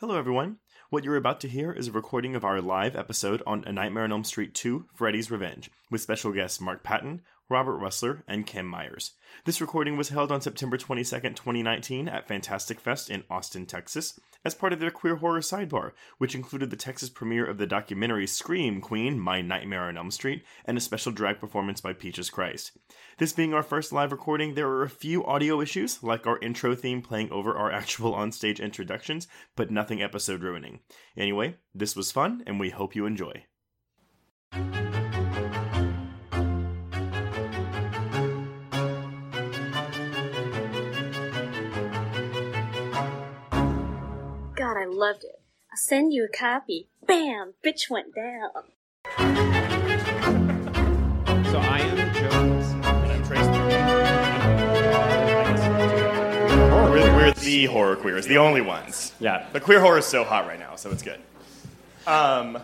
Hello, everyone. What you're about to hear is a recording of our live episode on A Nightmare on Elm Street 2 Freddy's Revenge, with special guests Mark Patton, Robert Rusler, and Kim Myers. This recording was held on September 22nd, 2019, at Fantastic Fest in Austin, Texas, as part of their Queer Horror Sidebar, which included the Texas premiere of the documentary Scream Queen My Nightmare on Elm Street and a special drag performance by Peaches Christ. This being our first live recording, there are a few audio issues, like our intro theme playing over our actual onstage introductions, but nothing episode ruining. Anyway, this was fun, and we hope you enjoy. I loved it. I'll send you a copy. Bam! Bitch went down. So I am Jones. And I'm Trace. We're, we're the horror queers, the only ones. Yeah. The queer horror is so hot right now, so it's good. Um,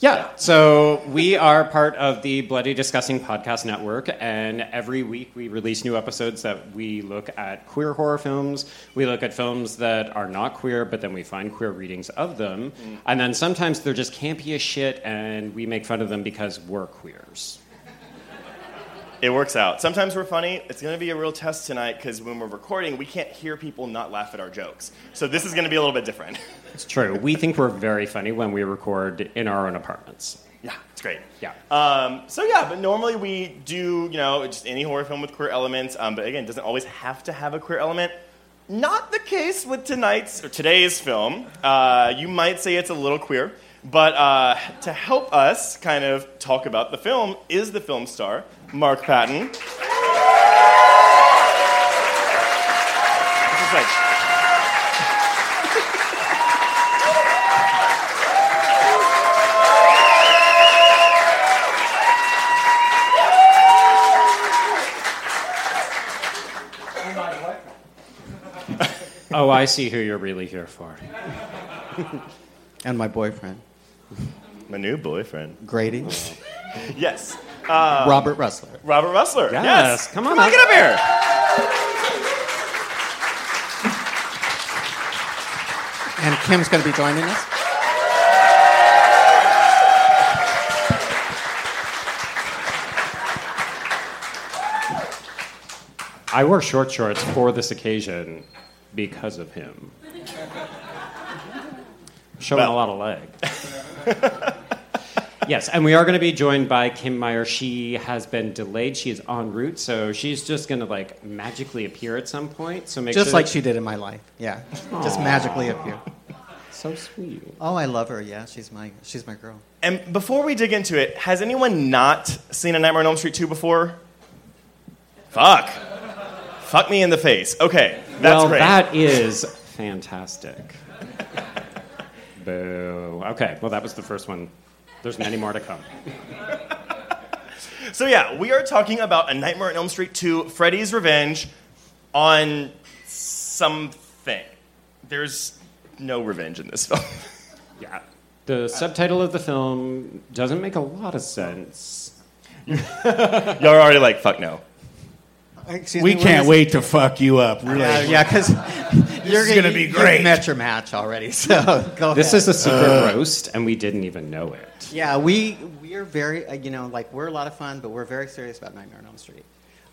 Yeah. So we are part of the Bloody Disgusting Podcast Network, and every week we release new episodes that we look at queer horror films. We look at films that are not queer, but then we find queer readings of them. Mm. And then sometimes they're just campy as shit, and we make fun of them because we're queers. it works out. Sometimes we're funny. It's going to be a real test tonight because when we're recording, we can't hear people not laugh at our jokes. So this is going to be a little bit different. It's true. We think we're very funny when we record in our own apartments. yeah, it's great. Yeah. Um, so yeah, but normally we do, you know, just any horror film with queer elements. Um, but again, it doesn't always have to have a queer element. Not the case with tonight's or today's film. Uh, you might say it's a little queer, but uh, to help us kind of talk about the film is the film star Mark Patton. Oh, I see who you're really here for. and my boyfriend, my new boyfriend. Grady, Yes. Uh, Robert Rusler. Robert Rusler. Yes, come on Come on, up. get up here. And Kim's going to be joining us. I wore short shorts for this occasion because of him. Showing Well- a lot of leg. yes, and we are going to be joined by Kim Meyer. She has been delayed. She is en route, so she's just going to like magically appear at some point. So make Just sure like she did in my life. Yeah. Just magically appear. So sweet. Oh, I love her. Yeah, she's my she's my girl. And before we dig into it, has anyone not seen A Nightmare on Elm Street 2 before? Fuck. Fuck me in the face. Okay, that's well, great. that is fantastic. Boo. Okay, well, that was the first one. There's many more to come. So yeah, we are talking about A Nightmare on Elm Street 2, Freddy's Revenge, on something. There's no revenge in this film. Yeah. The subtitle of the film doesn't make a lot of sense. Y'all are already like, fuck no. Excuse We me, can't what is- wait to fuck you up. Really. Uh, yeah, because you're is gonna be you've great. met your match already, so go This ahead. is a secret roast, and we didn't even know it. Yeah, we we are very uh, you know like we're a lot of fun, but we're very serious about Nightmare on Elm Street.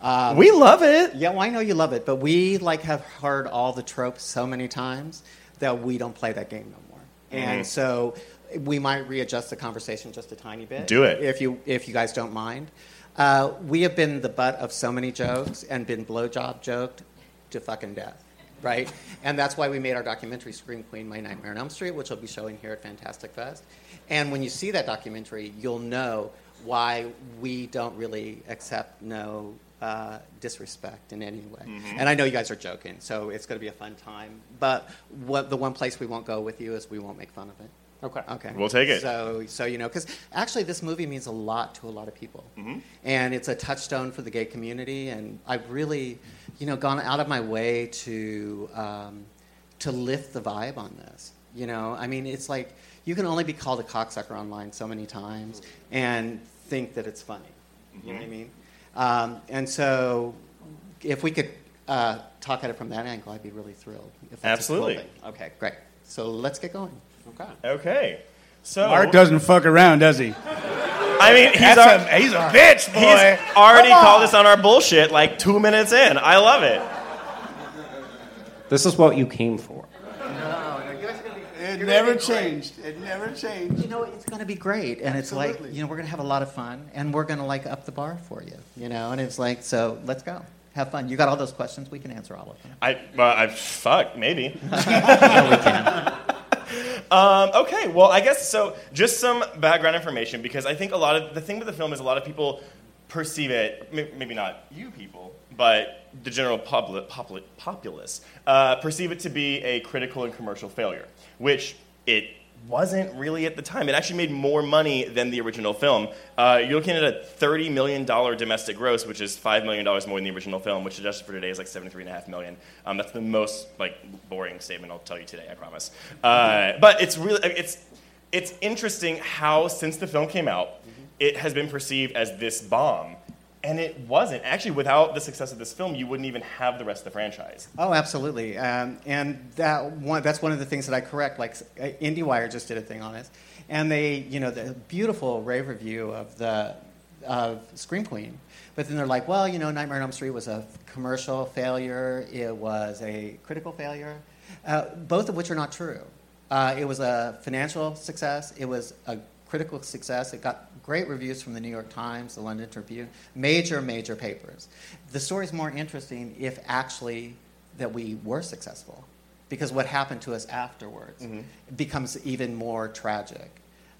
Um, We love it. Yeah, well, I know you love it, but we like have heard all the tropes so many times that we don't play that game no more. And Mhm. so we might readjust the conversation just a tiny bit. Do it. if you if you guys don't mind. Uh, we have been the butt of so many jokes and been blowjob joked to fucking death, right? and that's why we made our documentary Scream Queen: My Nightmare on Elm Street, which will be showing here at Fantastic Fest. And when you see that documentary, you'll know why we don't really accept no uh, disrespect in any way. And I know you guys are joking, so it's going to be a fun time. But what the one place we won't go with you is we won't make fun of it. Okay. Okay. We'll take it. So, so you know, because actually, this movie means a lot to a lot of people, Mm-hmm. and it's a touchstone for the gay community. And I've really, you know, gone out of my way to um, to lift the vibe on this. You know, I mean, it's like you can only be called a cocksucker online so many times and think that it's funny. You know what I mean? Um, and so, if we could uh, talk at it from that angle, I'd be really thrilled. If that's a cool Absolutely. Okay, great. So let's get going. Okay. Okay. So Mark doesn't fuck around, does he? I mean, he's, That's a, he's a bitch, boy. he's already Come on. called us on our bullshit like two minutes in. I love it. This is what you came for. No. It never changed. It never changed. You know, it's going to be great, and it's like you know we're going to have a lot of fun, and we're going to like up the bar for you. You know, and it's like so let's go, have fun. You got all those questions? We can answer all of them. I, well, I fuck maybe. Yeah, we can. Um, okay, well, I guess so. Just some background information because I think a lot of the thing with the film is a lot of people perceive it, maybe not you people, but the general public, populace uh, perceive it to be a critical and commercial failure, which it wasn't really at the time. It actually made more money than the original film. Uh, you're looking at a $30 million domestic gross, which is $5 million more than the original film, which adjusted for today is like $73.5 million. Um, that's the most like boring statement I'll tell you today, I promise. Uh, but it's really, it's, it's interesting how since the film came out, it has been perceived as this bomb. And it wasn't. Actually, without the success of this film, you wouldn't even have the rest of the franchise. Oh, absolutely. Um, and that one, that's one of the things that I correct. Like uh, IndieWire just did a thing on it, and they, you know, the beautiful rave review of the of Scream Queen. But then they're like, well, you know, Nightmare on Elm Street was a commercial failure. It was a critical failure, uh, both of which are not true. Uh, it was a financial success. It was a critical success. It got great reviews from the New York Times, the London Tribune, major, major papers. The story's more interesting if actually that we were successful, because what happened to us afterwards becomes even more tragic.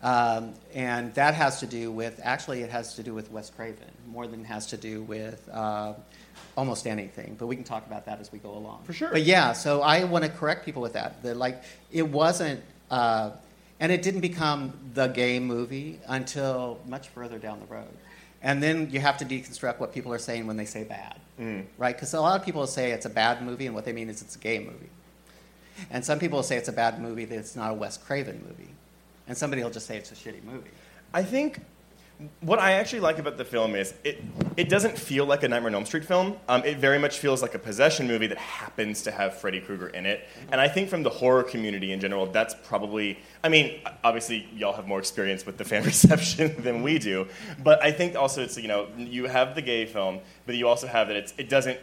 Um, and that has to do with, actually, it has to do with Wes Craven more than it has to do with uh, almost anything. But we can talk about that as we go along. For sure. But yeah, so I want to correct people with that. That like, it wasn't, uh, and it didn't become the gay movie until much further down the road. And then you have to deconstruct what people are saying when they say bad, mm. right? Because a lot of people say it's a bad movie, and what they mean is it's a gay movie. And some people will say it's a bad movie that it's not a Wes Craven movie. And somebody will just say it's a shitty movie. I think what I actually like about the film is it, it doesn't feel like a Nightmare on Elm Street film. Um, it very much feels like a possession movie that happens to have Freddy Krueger in it. And I think from the horror community in general, that's probably, I mean, obviously y'all have more experience with the fan reception than we do. But I think also it's, you know, you have the gay film, but you also have that it's, it doesn't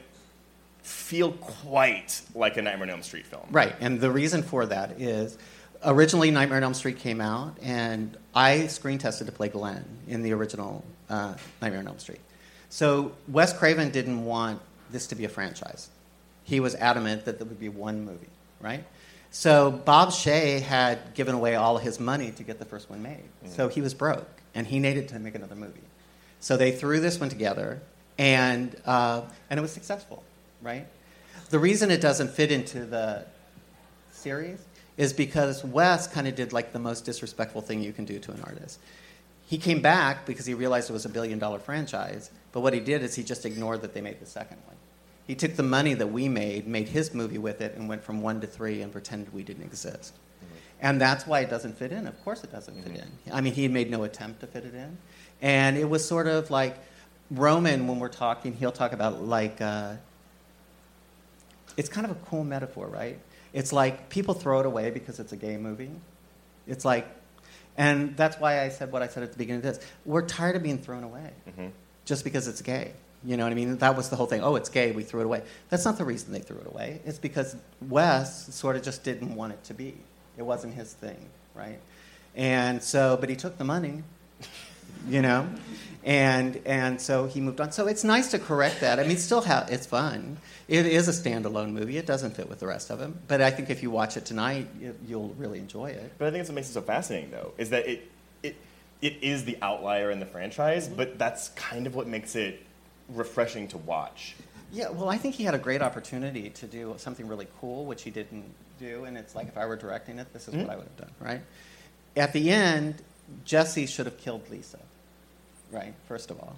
feel quite like a Nightmare on Elm Street film. Right, and the reason for that is originally Nightmare on Elm Street came out, and I screen tested to play Glenn in the original uh, Nightmare on Elm Street. So Wes Craven didn't want this to be a franchise. He was adamant that there would be one movie, right? So Bob Shaye had given away all his money to get the first one made. So he was broke, and he needed to make another movie. So they threw this one together, and uh, and it was successful, right? The reason it doesn't fit into the series is because Wes kind of did like the most disrespectful thing you can do to an artist. He came back because he realized it was a billion dollar franchise, but what he did is he just ignored that they made the second one. He took the money that we made, made his movie with it, and went from one to three and pretended we didn't exist. And that's why it doesn't fit in. Of course, it doesn't fit in. I mean, he made no attempt to fit it in. And it was sort of like Roman, when we're talking, he'll talk about like, uh, it's kind of a cool metaphor, right? It's like people throw it away because it's a gay movie. It's like, and that's why I said what I said at the beginning of this. We're tired of being thrown away mm-hmm. just because it's gay. You know what I mean? That was the whole thing. Oh, it's gay, we threw it away. That's not the reason they threw it away. It's because Wes sort of just didn't want it to be. It wasn't his thing, right? And so, but he took the money, you know, and and so he moved on. So it's nice to correct that. I mean, still have it's fun. It is a standalone movie. It doesn't fit with the rest of them. But I think if you watch it tonight, you, you'll really enjoy it. But I think it's what makes it so fascinating, though, is that it, it, it is the outlier in the franchise, mm-hmm. but that's kind of what makes it refreshing to watch. Yeah, well, I think he had a great opportunity to do something really cool, which he didn't do. And it's like, if I were directing it, this is what mm-hmm. I would have done, right? At the end, Jesse should have killed Lisa, right? First of all.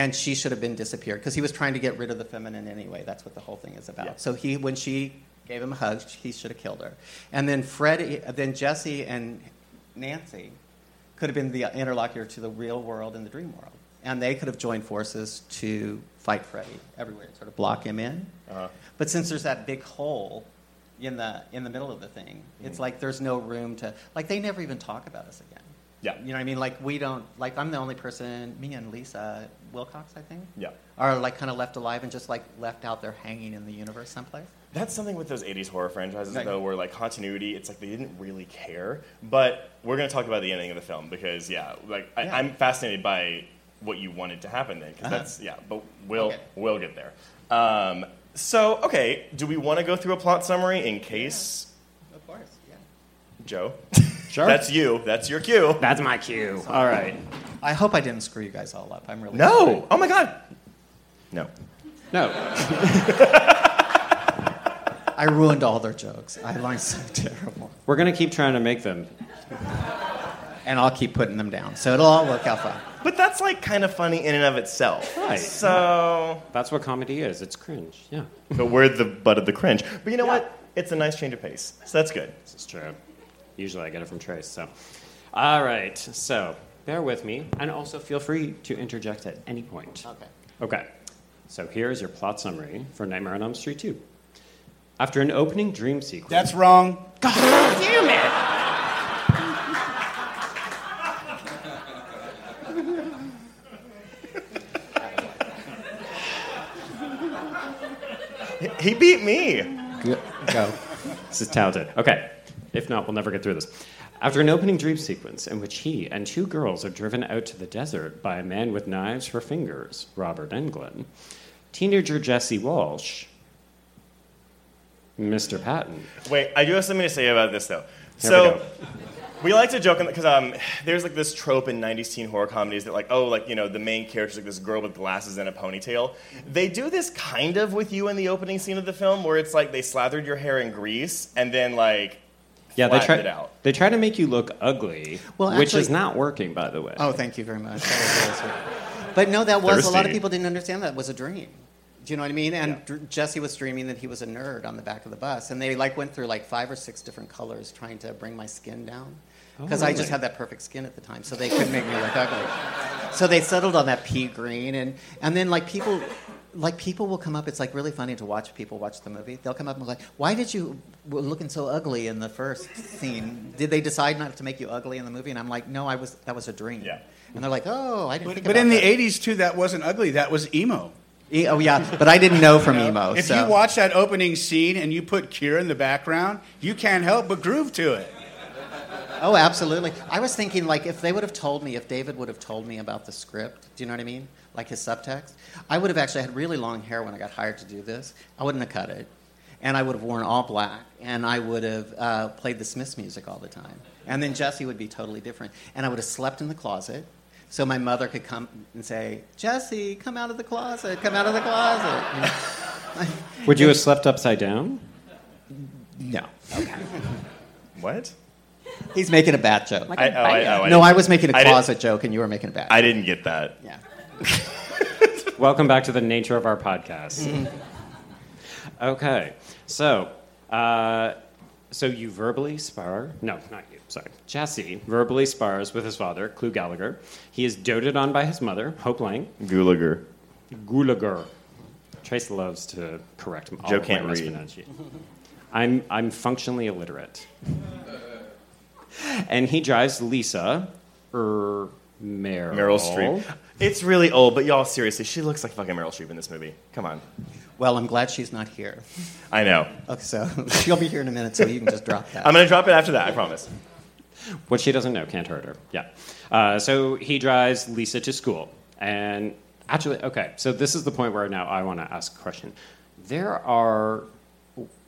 And she should have been disappeared because he was trying to get rid of the feminine anyway. That's what the whole thing is about. Yeah. So he, when she gave him a hug, he should have killed her. And then Fred, then Jesse and Nancy could have been the interlocutor to the real world and the dream world. And they could have joined forces to fight Freddy everywhere, and sort of block him in. Uh-huh. But since there's that big hole, in the in the middle of the thing. It's like there's no room to like they never even talk about us again. Yeah. You know what I mean? Like we don't like I'm the only person me and Lisa Wilcox, I think. Yeah. Are like kind of left alive and just like left out there hanging in the universe someplace. That's something with those 80s horror franchises, Right. though, where like continuity, it's like they didn't really care. But we're going to talk about the ending of the film because, yeah, like I, Yeah. I'm fascinated by what you wanted to happen then because Uh-huh. that's, yeah, but we'll, Okay. we'll get there. Um, so, okay, do we want to go through a plot summary in case, Of course, yeah. Joe? Sure. That's you. That's your cue. That's my cue. All right. I hope I didn't screw you guys all up. I'm really No. Oh my God. No. No. I ruined all their jokes. I am so terrible. We're going to keep trying to make them. And I'll keep putting them down. So it'll all work out fine. But that's like kind of funny in and of itself. Right. So, That's what comedy is. It's cringe. Yeah. but we're the butt of the cringe. But you know what? It's a nice change of pace. So that's good. This is true. Usually I get it from Trace. So, all right. So, bear with me, and also feel free to interject at any point. Okay. Okay. So here's your plot summary for Nightmare on Elm Street 2. After an opening dream sequence. That's wrong. God damn it! He beat me. Go. This is talented. Okay. If not, we'll never get through this. After an opening dream sequence in which he and two girls are driven out to the desert by a man with knives for fingers, Robert Englund, teenager Jesse Walsh, Mr. Patton. Wait, I do have something to say about this though. Here so we like to joke because um, there's like this trope in 90s teen horror comedies that like oh like you know the main character's like this girl with glasses and a ponytail. They do this kind of with you in the opening scene of the film where it's like they slathered your hair in grease and then like Yeah, they try, it out. they try to make you look ugly, Well, which actually- is not working, by the way. Oh, thank you very much. That was really sweet. But no, that was a lot of people didn't understand that was a dream. Do you know what I mean? And Dr- Jesse was dreaming that he was a nerd on the back of the bus, and they like went through like five or six different colors trying to bring my skin down oh, because I just had that perfect skin at the time, so they couldn't make me look ugly. So they settled on that pea green, and and then like people. Like people will come up. It's like really funny to watch people watch the movie. They'll come up and be like, "Why did you were looking so ugly in the first scene? Did they decide not to make you ugly in the movie?" And I'm like, "No, I was. That was a dream." Yeah. And they're like, "Oh, I didn't But, think but about in the 80s, too, that wasn't ugly. That was emo. E- oh yeah, but I didn't know from emo. If so. you watch that opening scene and you put Kira in the background, you can't help but groove to it. oh, absolutely. I was thinking like if they would have told me, if David would have told me about the script, do you know what I mean? Like his subtext, I would have actually had really long hair when I got hired to do this. I wouldn't have cut it, and I would have worn all black, and I would have uh, played the Smiths music all the time. And then Jesse would be totally different, and I would have slept in the closet. So my mother could come and say, "Jesse, come out of the closet! Come out of the closet!" You know? Would you have slept upside down? No, Okay. What? he's making a bad joke. I, oh, I, oh, I no, I was making a closet joke, and you were making a bad. I didn't get that. yeah. Welcome back to the nature of our podcast. okay, so uh, so you verbally spar? No, not you. Sorry, Jesse verbally spars with his father, Clu Gallagher. He is doted on by his mother, Hope Lange. Gulager. Gulager. Trace loves to correct him. all Joe of can't read. mispronunciation. I'm I'm functionally illiterate. and he drives Lisa, er, Meryl. Meryl Streep. It's really old, but y'all, seriously, she looks like fucking Meryl Streep in this movie. Come on. Well, I'm glad she's not here. I know. Okay, so she'll be here in a minute, so you can just drop that. I'm going to drop it after that, I promise. What she doesn't know can't hurt her. Yeah. Uh, so he drives Lisa to school. And actually, okay, so this is the point where now I want to ask a question. There are.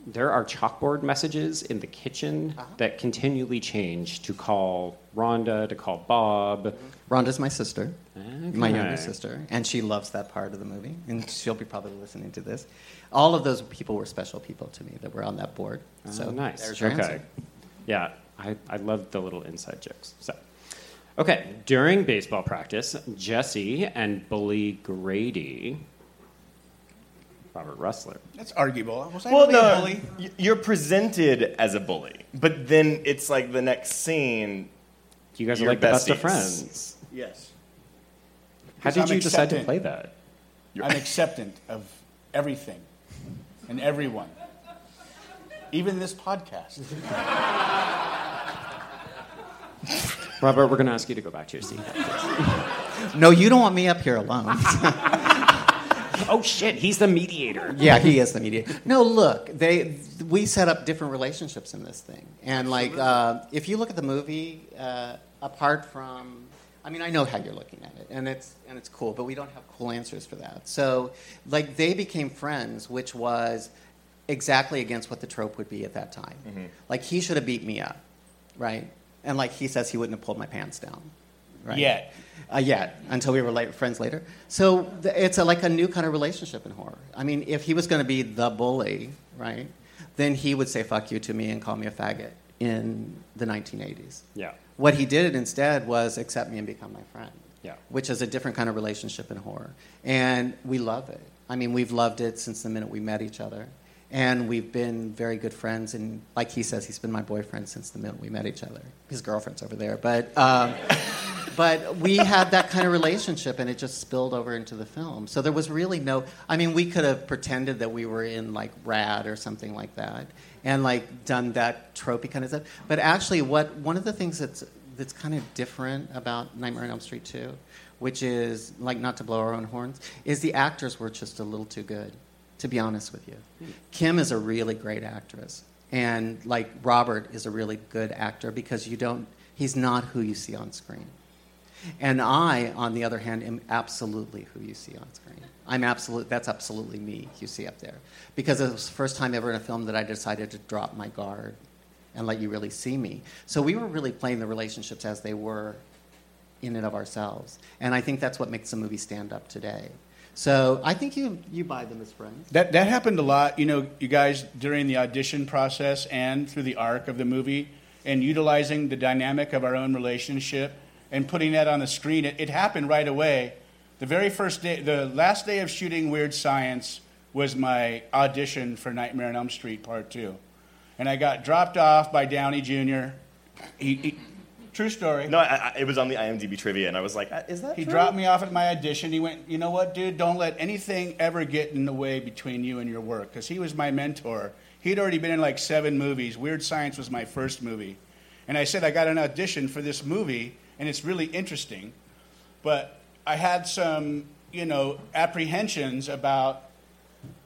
There are chalkboard messages in the kitchen uh-huh. that continually change to call Rhonda, to call Bob. Mm-hmm. Rhonda's my sister, my younger sister, and she loves that part of the movie, and she'll be probably listening to this. All of those people were special people to me that were on that board. Oh, so Oh, nice. There's your okay. answer. Yeah, I, I love the little inside jokes. So, okay, during baseball practice, Jesse and Bully Grady, Robert Rusler, That's arguable. Was I Well, really a no, bully? y- you're presented as a bully, but then it's like the next scene. you guys are Your like the best of friends. Yes. How did I'm you decide to acceptant. play that? I'm acceptant of everything and everyone. Even this podcast. Robert, we're going to ask you to go back to your seat. No, you don't want me up here alone. oh shit, he's the mediator. yeah, he is the mediator. No, look, they we set up different relationships in this thing, and like uh, if you look at the movie, uh, apart from, I mean, I know how you're looking at it, and it's and it's cool, but we don't have cool answers for that. So, like, they became friends, which was exactly against what the trope would be at that time. Like, he should have beat me up, right? And like he says, he wouldn't have pulled my pants down, right? Yet. uh, yet until we were late, friends later. So th- it's a, like a new kind of relationship in horror. I mean, if he was going to be the bully, right, then he would say "fuck you" to me and call me a faggot in the 1980s. Yeah. What he did instead was accept me and become my friend. Yeah. Which is a different kind of relationship in horror, and we love it. I mean, we've loved it since the minute we met each other. And we've been very good friends, and like he says, he's been my boyfriend since the minute we met each other. His girlfriend's over there, but um, but we had that kind of relationship and it just spilled over into the film. So there was really no i mean we could have pretended that we were in like rad or something like that and like done that tropey kind of stuff. But actually what one of the things that's that's kind of different about nightmare on elm street 2 which is like not to blow our own horns is the actors were just a little too good to be honest with you. Kim is a really great actress and like robert is a really good actor because you don't he's not who you see on screen and I, on the other hand, am absolutely who you see on screen. I'm absolute. That's absolutely me. You see up there, because it was the first time ever in a film that I decided to drop my guard and let you really see me. So we were really playing the relationships as they were in and of ourselves, and I think that's what makes the movie stand up today. So I think you you buy them as friends. That that happened a lot, you know, you guys during the audition process and through the arc of the movie, and utilizing the dynamic of our own relationship and putting that on the screen. It, it happened right away. The very first day, the last day of shooting Weird Science was my audition for Nightmare on Elm Street Part Two, and I got dropped off by Downey Jr. He, he, true story. No, I, I, it was on the IMDb trivia, and I was like, "Uh, "Is that?" He true? dropped me off at my audition. He went, you know what, dude? Don't let anything ever get in the way between you and your work, because he was my mentor. He'd already been in like seven movies. Weird Science was my first movie, and I said I got an audition for this movie, and it's really interesting, but I had some, you know, apprehensions about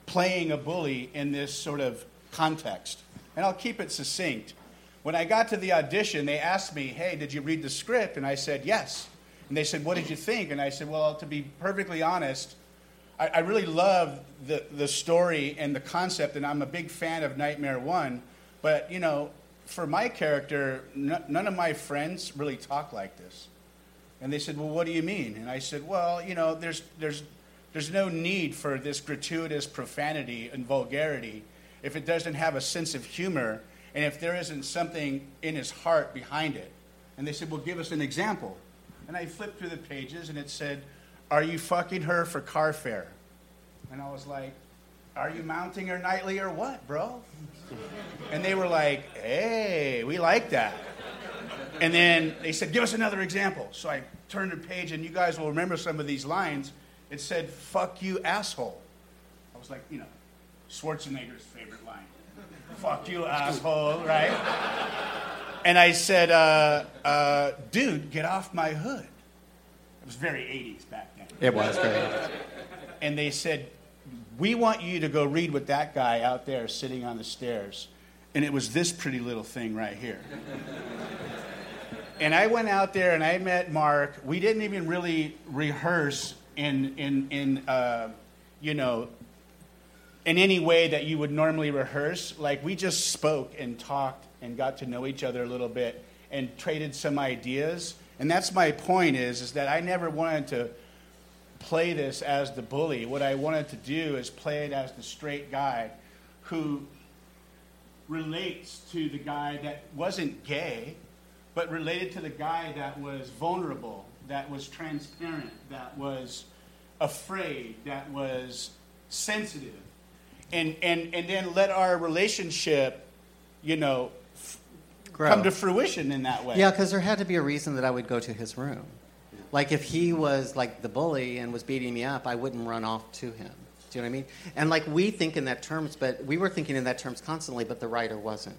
playing a bully in this sort of context. And I'll keep it succinct. When I got to the audition, they asked me, Hey, did you read the script? And I said, Yes. And they said, What did you think? And I said, Well, to be perfectly honest, I, I really love the, the story and the concept, and I'm a big fan of Nightmare One. But, you know, for my character, n- none of my friends really talk like this. And they said, Well, what do you mean? And I said, Well, you know, there's, there's, there's no need for this gratuitous profanity and vulgarity if it doesn't have a sense of humor and if there isn't something in his heart behind it. And they said, Well, give us an example. And I flipped through the pages and it said, Are you fucking her for car fare? And I was like, Are you mounting her nightly or what, bro? And they were like, Hey, we like that. And then they said, Give us another example. So I turned the page, and you guys will remember some of these lines. It said, Fuck you, asshole. I was like, you know, Schwarzenegger's favorite line. Fuck you, asshole, right? And I said, uh, uh, Dude, get off my hood. It was very 80s back then. It was great. And they said, We want you to go read with that guy out there sitting on the stairs. And it was this pretty little thing right here. and I went out there and I met Mark. We didn't even really rehearse in, in, in uh, you know, in any way that you would normally rehearse. Like, we just spoke and talked and got to know each other a little bit and traded some ideas. And that's my point is, is that I never wanted to play this as the bully. What I wanted to do is play it as the straight guy who relates to the guy that wasn't gay, but related to the guy that was vulnerable, that was transparent, that was afraid, that was sensitive. And, and, and then let our relationship, you know, f- come to fruition in that way. Yeah, because there had to be a reason that I would go to his room. Like if he was like the bully and was beating me up, I wouldn't run off to him. Do you know what I mean? And like we think in that terms, but we were thinking in that terms constantly, but the writer wasn't,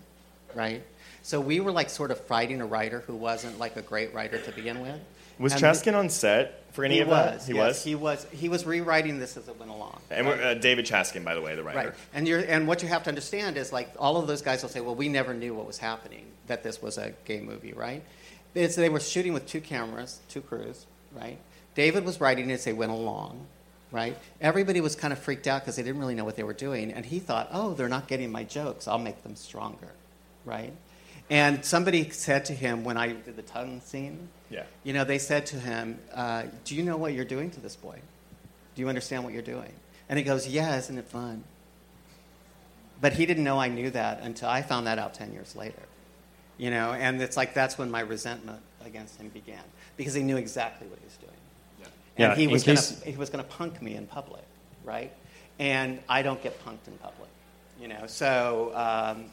right? So we were like sort of fighting a writer who wasn't like a great writer to begin with. Was And Chaskin on set for any he of that? was. He yes, was. He was. He was rewriting this as it went along. and we're, uh, David Chaskin, by the way, the writer. Right. And you're and what you have to understand is like all of those guys will say, well, we never knew what was happening, that this was a gay movie, right? It's, they were shooting with two cameras, two crews, right? David was writing it as they went along, right? Everybody was kind of freaked out because they didn't really know what they were doing, and he thought, oh, they're not getting my jokes. I'll make them stronger, right? And somebody said to him when I did the tongue scene, Yeah. you know, they said to him, uh, Do you know what you're doing to this boy? Do you understand what you're doing? And he goes, Yeah, isn't it fun? But he didn't know I knew that until I found that out 10 years later. You know, and it's like that's when my resentment against him began because he knew exactly what he was doing. Yeah, And he in was gonna he was going to punk me in public, right? And I don't get punked in public, you know. So um,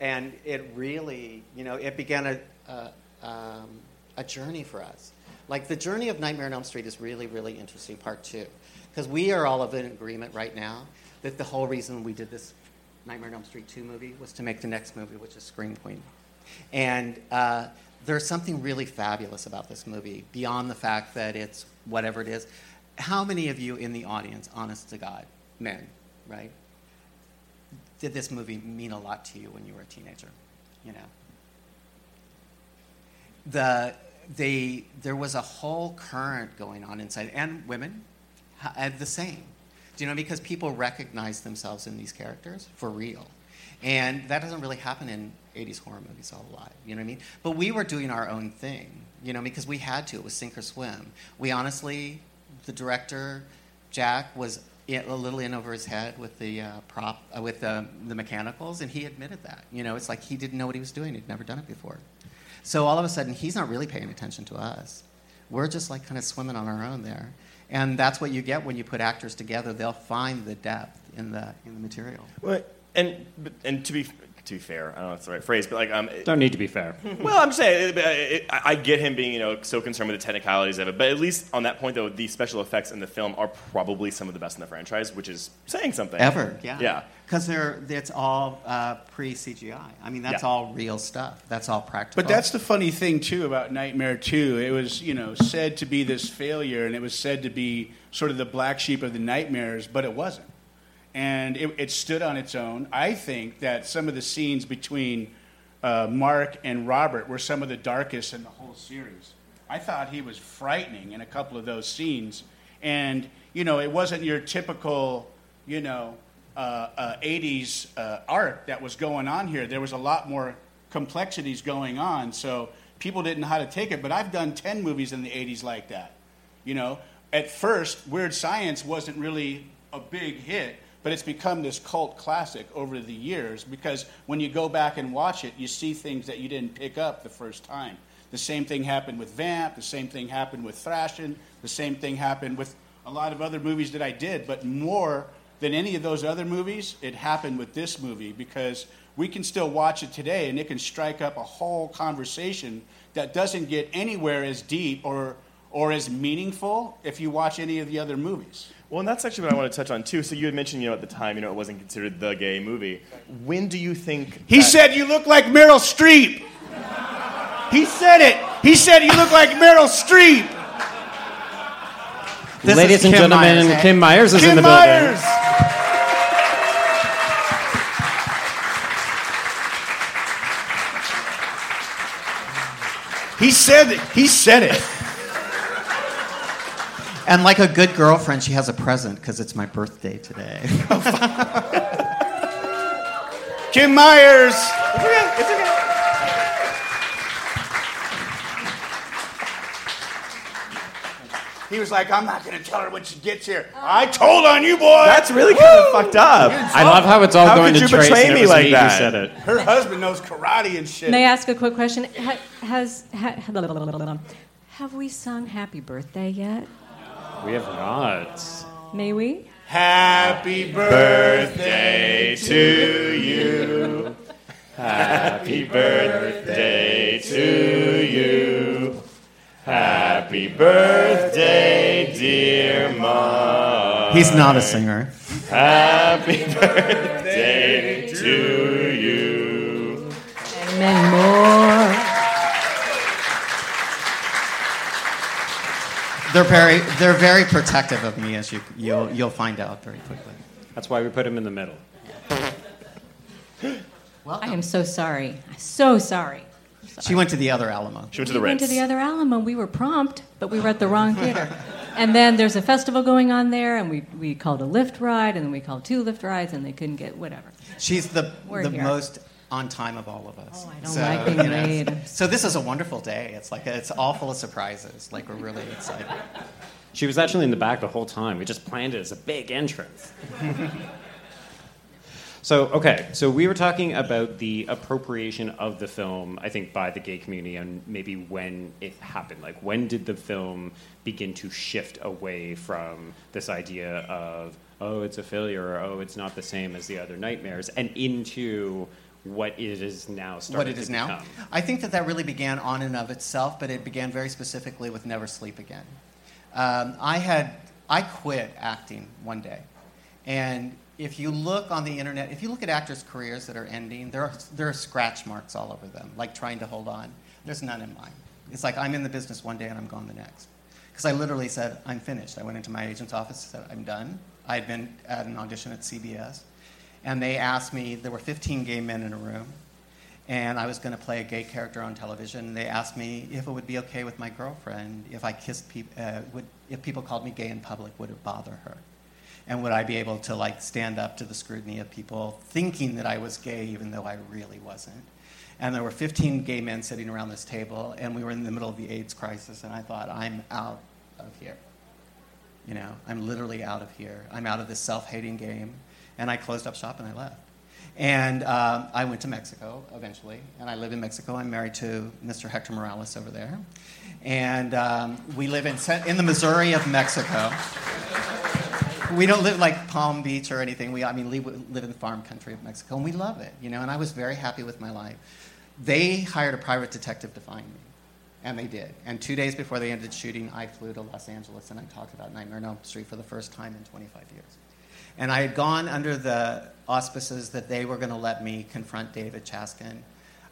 and it really, you know, it began a a, um, a journey for us. Like the journey of Nightmare on Elm Street is really really interesting part two, because we are all of in agreement right now that the whole reason we did this Nightmare on Elm Street two movie was to make the next movie, which is Scream Queen. And uh, there's something really fabulous about this movie beyond the fact that it's whatever it is. How many of you in the audience, honest to God, men, right, did this movie mean a lot to you when you were a teenager? You know, the they there was a whole current going on inside, and women, ha- uh, the same. Do you know because people recognize themselves in these characters for real, and that doesn't really happen in 80s horror movies all a lot. You know what I mean? But we were doing our own thing, you know, because we had to. It was sink or swim. We honestly, the director, Jack, was a little in over his head with the uh, prop, uh, with the, the mechanicals, and he admitted that. You know, it's like he didn't know what he was doing. He'd never done it before. So all of a sudden, he's not really paying attention to us. We're just like kind of swimming on our own there. And that's what you get when you put actors together. They'll find the depth in the, in the material. Well, and and to be to be fair, I don't know if it's the right phrase, but like um, Don't need to be fair. well, I'm saying uh, it, I I get him being you know so concerned with the technicalities of it, but at least on that point though, the special effects in the film are probably some of the best in the franchise, which is saying something. Ever, yeah. Yeah. Because they're it's all uh, pre CGI. I mean, that's Yeah. all real stuff. That's all practical. But that's the funny thing too about Nightmare 2. It was, you know, said to be this failure and it was said to be sort of the black sheep of the nightmares, but it wasn't. And it, it stood on its own. I think that some of the scenes between uh, Mark and Robert were some of the darkest in the whole series. I thought he was frightening in a couple of those scenes. And, you know, it wasn't your typical, you know, uh, uh, 80s uh, art that was going on here. There was a lot more complexities going on, so people didn't know how to take it. But I've done 10 movies in the 80s like that. You know, at first, Weird Science wasn't really a big hit, but it's become this cult classic over the years because when you go back and watch it, you see things that you didn't pick up the first time. The same thing happened with Vamp, the same thing happened with Thrashin', the same thing happened with a lot of other movies that I did, but more than any of those other movies, it happened with this movie because we can still watch it today and it can strike up a whole conversation that doesn't get anywhere as deep or or as meaningful if you watch any of the other movies. Well, and that's actually what I want to touch on too. So you had mentioned, you know, at the time, you know, it wasn't considered the gay movie. When do you think He that- said you look like Meryl Streep. He said it. He said you look like Meryl Streep. This Ladies and Kim gentlemen, Myers, eh? Kim Myers is Kim in the Myers. building. He said it. He said it. And like a good girlfriend, she has a present because it's my birthday today. Kim Myers. He was like, I'm not going to tell her when she gets here. I told on you, boy. That's really kind of fucked up. I love how it's all How going to you Trace betray and it me like me that? said it. Her husband knows karate and shit. May I ask a quick question? Ha- has ha- have we sung Happy Birthday yet? We have not. May we? Happy birthday to you. Happy birthday to you. Happy birthday, dear mom. He's not a singer. Happy birthday to you. And many more. They're very, they're very protective of me, as you, you'll, you'll find out very quickly. That's why we put him in the middle. Well, I am so sorry. So sorry. She went to the other Alamo. She went to the we went to the other Alamo. We were prompt, but we were at the wrong theater. and then there's a festival going on there, and we, we called a Lyft ride, and then we called two Lyft rides, and they couldn't get whatever. She's the, We're the here. most on time of all of us. Oh, I don't like being you know, late. So this is a wonderful day. It's like it's all full of surprises. Like we're really excited. She was actually in the back the whole time. We just planned it as a big entrance. so, okay, so we were talking about the appropriation of the film, I think, by the gay community and maybe when it happened. Like, when did the film begin to shift away from this idea of, oh, it's a failure, or oh, it's not the same as the other nightmares, and into what it is now starting what it is to now. become? I think that that really began on and of itself, but it began very specifically with Never Sleep Again. Um, I had I quit acting one day, and if you look on the internet, if you look at actors' careers that are ending, there are there are scratch marks all over them, like trying to hold on. There's none in mine. It's like I'm in the business one day and I'm gone the next. Because I literally said I'm finished. I went into my agent's office and said I'm done. I had been at an audition at CBS, and they asked me. There were 15 gay men in a room, and I was going to play a gay character on television. And They asked me if it would be okay with my girlfriend if I kissed people, uh, would, if people called me gay in public, would it bother her? And would I be able to like stand up to the scrutiny of people thinking that I was gay even though I really wasn't? And there were 15 gay men sitting around this table, and we were in the middle of the AIDS crisis, and I thought, I'm out of here. You know, I'm literally out of here. I'm out of this self-hating game, and I closed up shop and I left. And um, I went to Mexico eventually, and I live in Mexico. I'm married to Mr. Hector Morales over there, and um, we live in in the Missouri of Mexico. We don't live like Palm Beach or anything. We, I mean, we live in the farm country of Mexico, and we love it, you know. And I was very happy with my life. They hired a private detective to find me, and they did. And two days before they ended shooting, I flew to Los Angeles and I talked about Nightmare on Elm Street for the first time in 25 years. And I had gone under the auspices that they were going to let me confront David Chaskin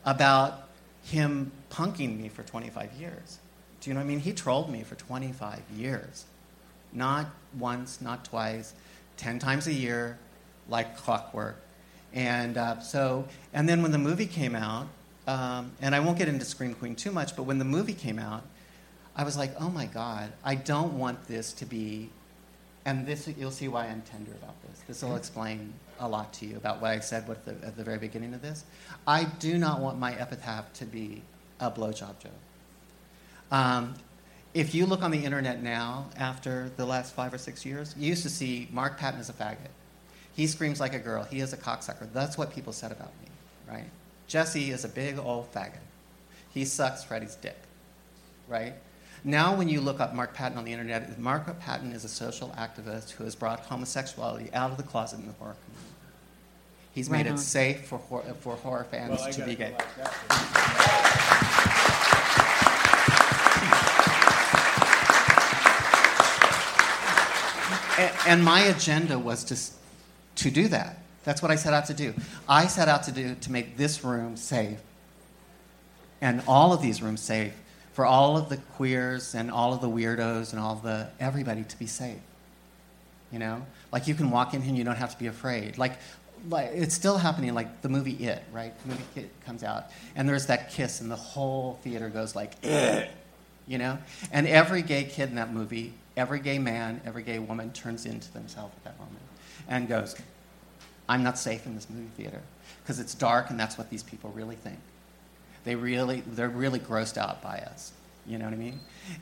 about him punking me for 25 years. Do you know what I mean? He trolled me for 25 years. Not once, not twice, 10 times a year, like clockwork. And uh, so, and then when the movie came out, um, and I won't get into Scream Queen too much, but when the movie came out, I was like, oh my God, I don't want this to be, and this you'll see why I'm tender about this. This will explain a lot to you about what I said the, at the very beginning of this. I do not want my epitaph to be a blowjob joke. Um, if you look on the internet now, after the last five or six years, you used to see Mark Patton as a faggot. He screams like a girl. He is a cocksucker. That's what people said about me, right? Jesse is a big old faggot. He sucks Freddy's dick, right? Now, when you look up Mark Patton on the internet, Mark Patton is a social activist who has brought homosexuality out of the closet in the horror community. He's Right made on. it safe for, hor- for horror fans Well, to be gay. like. And, and my agenda was to, to do that. That's what I set out to do. I set out to do to make this room safe and all of these rooms safe for all of the queers and all of the weirdos and all the everybody to be safe. You know, like you can walk in here and you don't have to be afraid. Like, like it's still happening. Like the movie It, right? The movie It comes out and there's that kiss and the whole theater goes like, you know. And every gay kid in that movie, every gay man, every gay woman turns into themselves at that moment and goes, I'm not safe in this movie theater because it's dark and that's what these people really think. They really, they're really grossed out by us. You know what I mean?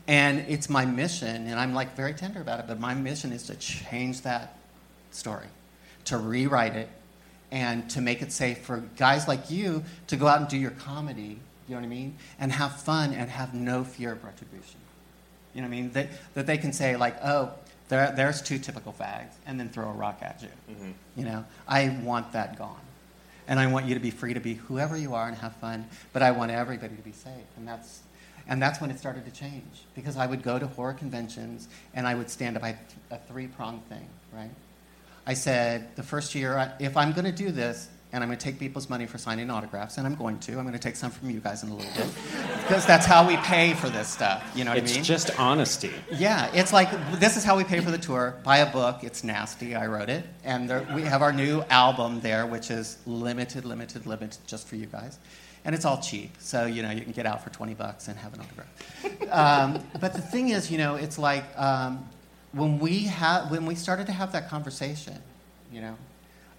And it's my mission, and I'm like very tender about it, but my mission is to change that story, to rewrite it, and to make it safe for guys like you to go out and do your comedy, you know what I mean? And have fun and have no fear of retribution. You know what I mean? That, that they can say, like, oh, there, there's two typical fags, and then throw a rock at you. Mm-hmm. You know, I want that gone. And I want you to be free to be whoever you are and have fun, but I want everybody to be safe. And that's, and that's when it started to change. Because I would go to horror conventions and I would stand up. I a three pronged thing, right? I said, the first year, if I'm going to do this, and I'm going to take people's money for signing autographs, and I'm going to, I'm going to take some from you guys in a little bit, because that's how we pay for this stuff. You know what It's I mean? It's just honesty. Yeah, it's like this is how we pay for the tour. Buy a book. It's nasty. I wrote it, and there, we have our new album there, which is limited, limited, limited, just for you guys, and it's all cheap. So you know you can get out for twenty bucks and have an autograph. um, but the thing is, you know, it's like um, when we have when we started to have that conversation, you know,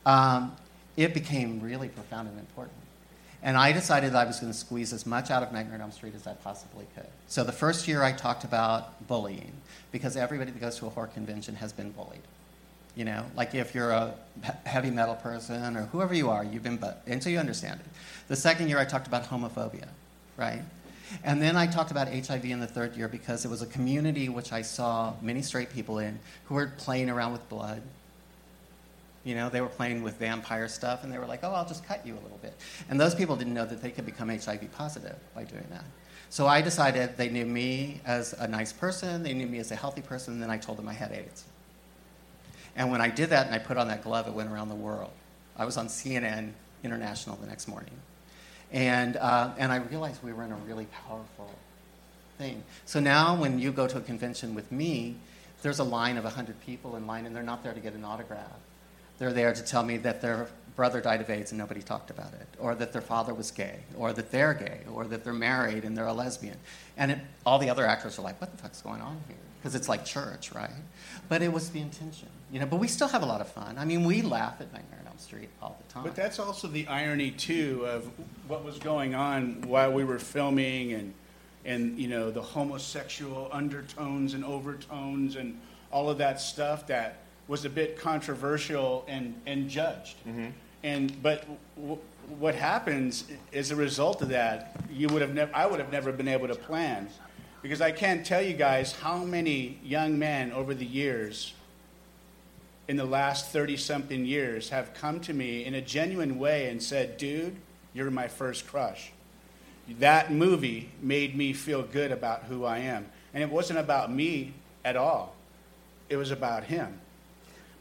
um, it became really profound and important. And I decided I was going to squeeze as much out of Nightmare on Elm Street as I possibly could. So the first year I talked about bullying because everybody that goes to a horror convention has been bullied. You know, like if you're a heavy metal person or whoever you are, you've been, bu- until you understand it. The second year I talked about homophobia, right? And then I talked about HIV in the third year because it was a community which I saw many straight people in who were playing around with blood, you know, they were playing with vampire stuff, and they were like, "Oh, I'll just cut you a little bit." And those people didn't know that they could become HIV positive by doing that. So I decided they knew me as a nice person, they knew me as a healthy person, and then I told them I had AIDS. And when I did that and I put on that glove, it went around the world. I was on CNN International the next morning, and uh, and I realized we were in a really powerful thing. So now, when you go to a convention with me, there's a line of 100 people in line, and they're not there to get an autograph. They're there to tell me that their brother died of AIDS and nobody talked about it, or that their father was gay, or that they're gay, or that they're married and they're a lesbian. And it, all the other actors are like, what the fuck's going on here? Because it's like church, right? But it was the intention, you know. But we still have a lot of fun. I mean, we laugh at Nightmare on Elm Street all the time. But that's also the irony too of what was going on while we were filming and and you know the homosexual undertones and overtones and all of that stuff that was a bit controversial and and judged. Mm-hmm. And but w- what happens as a result of that, you would have never I would have never been able to plan because I can't tell you guys how many young men over the years in the last 30 something years have come to me in a genuine way and said, Dude, you're my first crush. That movie made me feel good about who I am. And it wasn't about me at all, it was about him.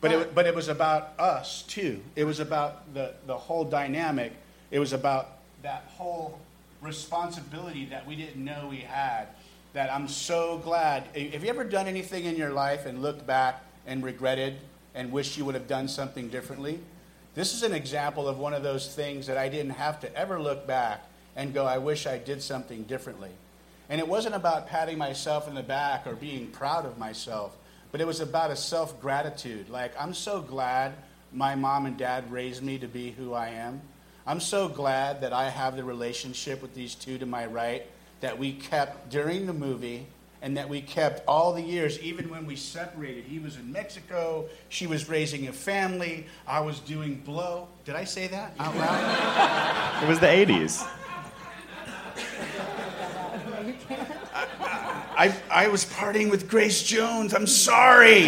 But it, but it was about us too. It was about the, the whole dynamic. It was about that whole responsibility that we didn't know we had. That I'm so glad. Have you ever done anything in your life and looked back and regretted and wished you would have done something differently? This is an example of one of those things that I didn't have to ever look back and go, I wish I did something differently. And it wasn't about patting myself in the back or being proud of myself, but it was about a self gratitude. Like, I'm so glad my mom and dad raised me to be who I am. I'm so glad that I have the relationship with these two to my right that we kept during the movie and that we kept all the years, even when we separated. He was in Mexico, she was raising a family, I was doing blow. Did I say that out loud? It was the 80s. I, I was partying with Grace Jones. I'm sorry.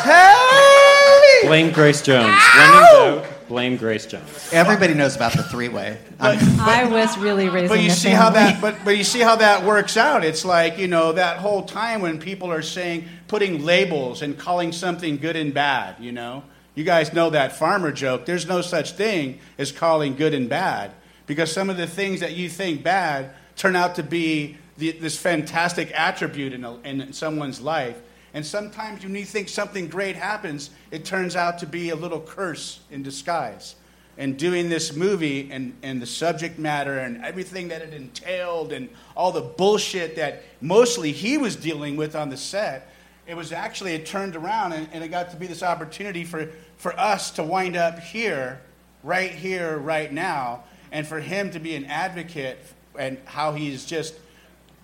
Hey! Blame Grace Jones. When in doubt, blame Grace Jones. Everybody knows about the three-way. But, I was really raising but you a see how that but, but you see how that works out. It's like, you know, that whole time when people are saying putting labels and calling something good and bad, you know. You guys know that farmer joke. There's no such thing as calling good and bad because some of the things that you think bad turn out to be the, this fantastic attribute in, a, in someone's life. And sometimes when you think something great happens, it turns out to be a little curse in disguise. And doing this movie and, and the subject matter and everything that it entailed and all the bullshit that mostly he was dealing with on the set, it was actually, it turned around and, and it got to be this opportunity for, for us to wind up here, right here, right now, and for him to be an advocate and how he's just,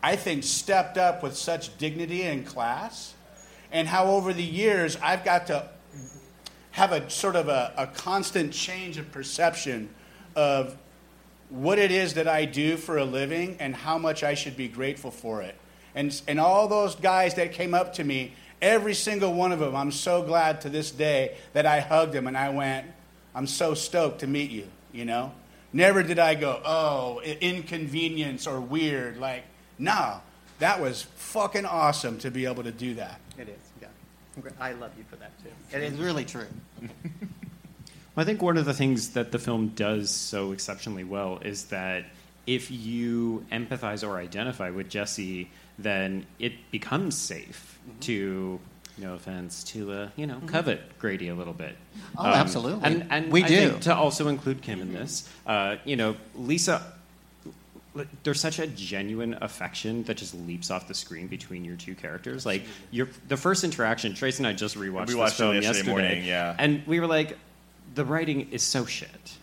I think, stepped up with such dignity and class, and how over the years I've got to have a sort of a, a constant change of perception of what it is that I do for a living and how much I should be grateful for it. And, and all those guys that came up to me, every single one of them, I'm so glad to this day that I hugged them and I went, I'm so stoked to meet you, you know? Never did I go, oh, inconvenience or weird. Like, no, that was fucking awesome to be able to do that. It is, yeah. I love you for that too. It is really true. Well, I think one of the things that the film does so exceptionally well is that if you empathize or identify with Jesse, then it becomes safe to, no offense, to uh, you know covet Grady a little bit. Oh, absolutely. And, and We I do. think to also include Kim in this, uh, you know, Lisa. There's such a genuine affection that just leaps off the screen between your two characters. Like your the first interaction, Trace and I just rewatched We this film yesterday yesterday, morning, yeah. and we were like, the writing is so shit.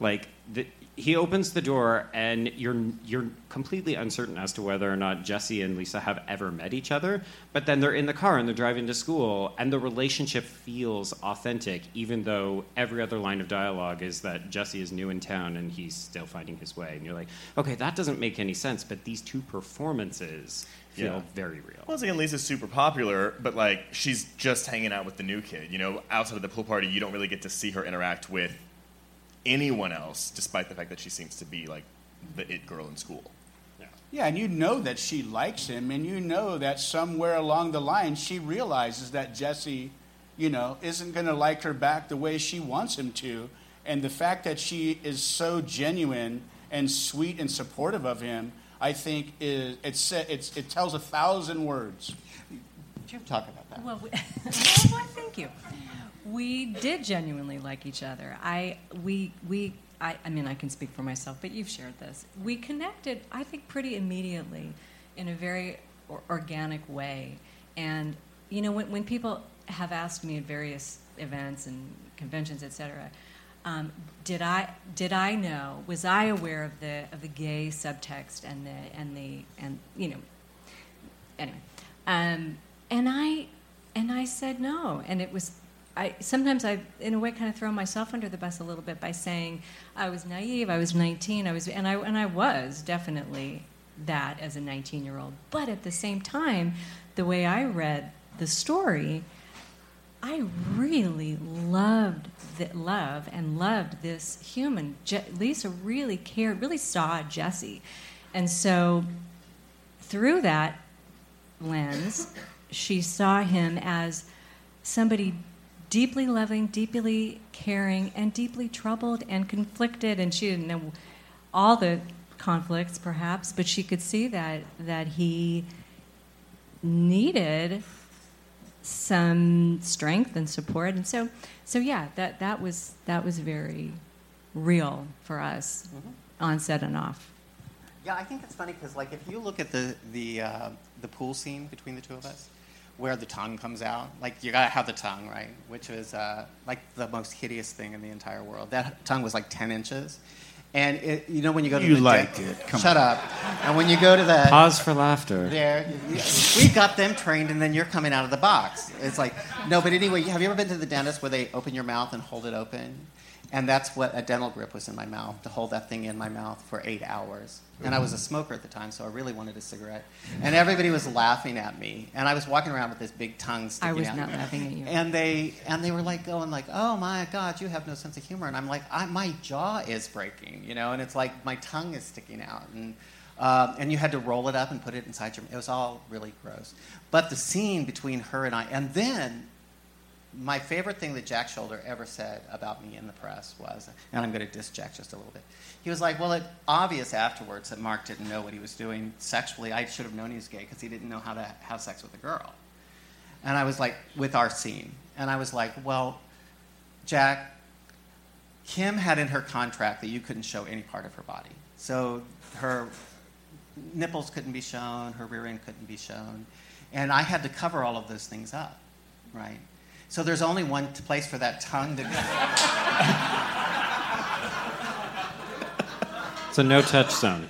Like the, he opens the door, and you're you're completely uncertain as to whether or not Jesse and Lisa have ever met each other. But then they're in the car and they're driving to school, and the relationship feels authentic, even though every other line of dialogue is that Jesse is new in town and he's still finding his way. And you're like, okay, that doesn't make any sense. But these two performances feel Yeah. very real. Well, again, Lisa's super popular, but like she's just hanging out with the new kid. You know, outside of the pool party, you don't really get to see her interact with anyone else, despite the fact that she seems to be like the it girl in school. Yeah, and you know that she likes him, and you know that somewhere along the line she realizes that Jesse, you know, isn't going to like her back the way she wants him to. And the fact that she is so genuine and sweet and supportive of him, I think is it's, it's it tells a thousand words. You talk about that. Well, we, well, thank you. We did genuinely like each other. I we we I, I mean I can speak for myself, but you've shared this. We connected, I think, pretty immediately, in a very or- organic way. And you know, when, when people have asked me at various events and conventions, etc., um, did I did I know? Was I aware of the of the gay subtext and the and the and you know anyway, um, and I and I said no, and it was. I sometimes I, in a way, kind of throw myself under the bus a little bit by saying I was naive. I was 19. I was, and I and I was definitely that as a 19 year old. But at the same time, the way I read the story, I really loved the, love and loved this human. Je- Lisa really cared, really saw Jesse, and so through that lens, she saw him as somebody deeply loving, deeply caring, and deeply troubled and conflicted. And she didn't know all the conflicts, perhaps, but she could see that that he needed some strength and support. And so, so yeah, that that was that was very real for us, on set and off. Yeah, I think it's funny because, like, if you look at the the uh, the pool scene between the two of us, where the tongue comes out, like you gotta have the tongue, right? Which is uh, like the most hideous thing in the entire world. That tongue was like ten inches, and it, you know when you go to the You the liked it. Come shut up. And when you go to the Pause for laughter. there, we got them trained, and then you're coming out of the box. It's like no, but anyway, have you ever been to the dentist where they open your mouth and hold it open? And that's what a dental grip was in my mouth to hold that thing in my mouth for eight hours. And I was a smoker at the time, so I really wanted a cigarette. And everybody was laughing at me, and I was walking around with this big tongue sticking out. I was out. not laughing at you. And they and they were like going like, "Oh my God, you have no sense of humor." And I'm like, I, "My jaw is breaking," you know, and it's like my tongue is sticking out, and um, and you had to roll it up and put it inside your. It was all really gross. But the scene between her and I, and then my favorite thing that Jack Sholder ever said about me in the press was, and I'm going to diss Jack just a little bit. He was like, "Well, it's obvious afterwards that Mark didn't know what he was doing sexually. I should have known he was gay because he didn't know how to have sex with a girl." And I was like, with our scene. And I was like, well, Jack, Kim had in her contract that you couldn't show any part of her body. So her nipples couldn't be shown, her rear end couldn't be shown. And I had to cover all of those things up, right? So there's only one place for that tongue to go. It's a no touch zone.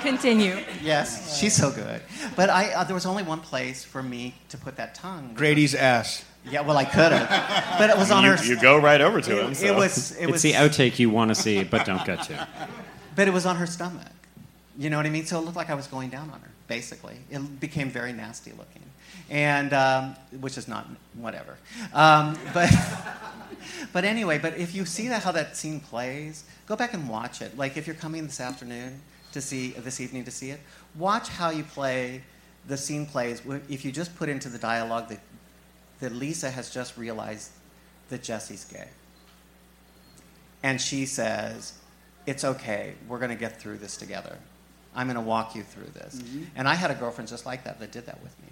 Continue. yes, she's so good. But I, uh, there was only one place for me to put that tongue. Grady's ass. Yeah, well, I could have. But it was on you, her. you go right over to him. it, So. it was. It it's was the outtake you want to see but don't get to. But it was on her stomach. You know what I mean? So it looked like I was going down on her, basically. It became very nasty looking. And, um, which is not, whatever. Um, but, but anyway, but if you see that, how that scene plays, go back and watch it. Like if you're coming this afternoon to see, this evening to see it, watch how you play, the scene plays. If you just put into the dialogue the, that Lisa has just realized that Jesse's gay. And she says, It's okay. We're going to get through this together. I'm going to walk you through this. Mm-hmm. And I had a girlfriend just like that that did that with me.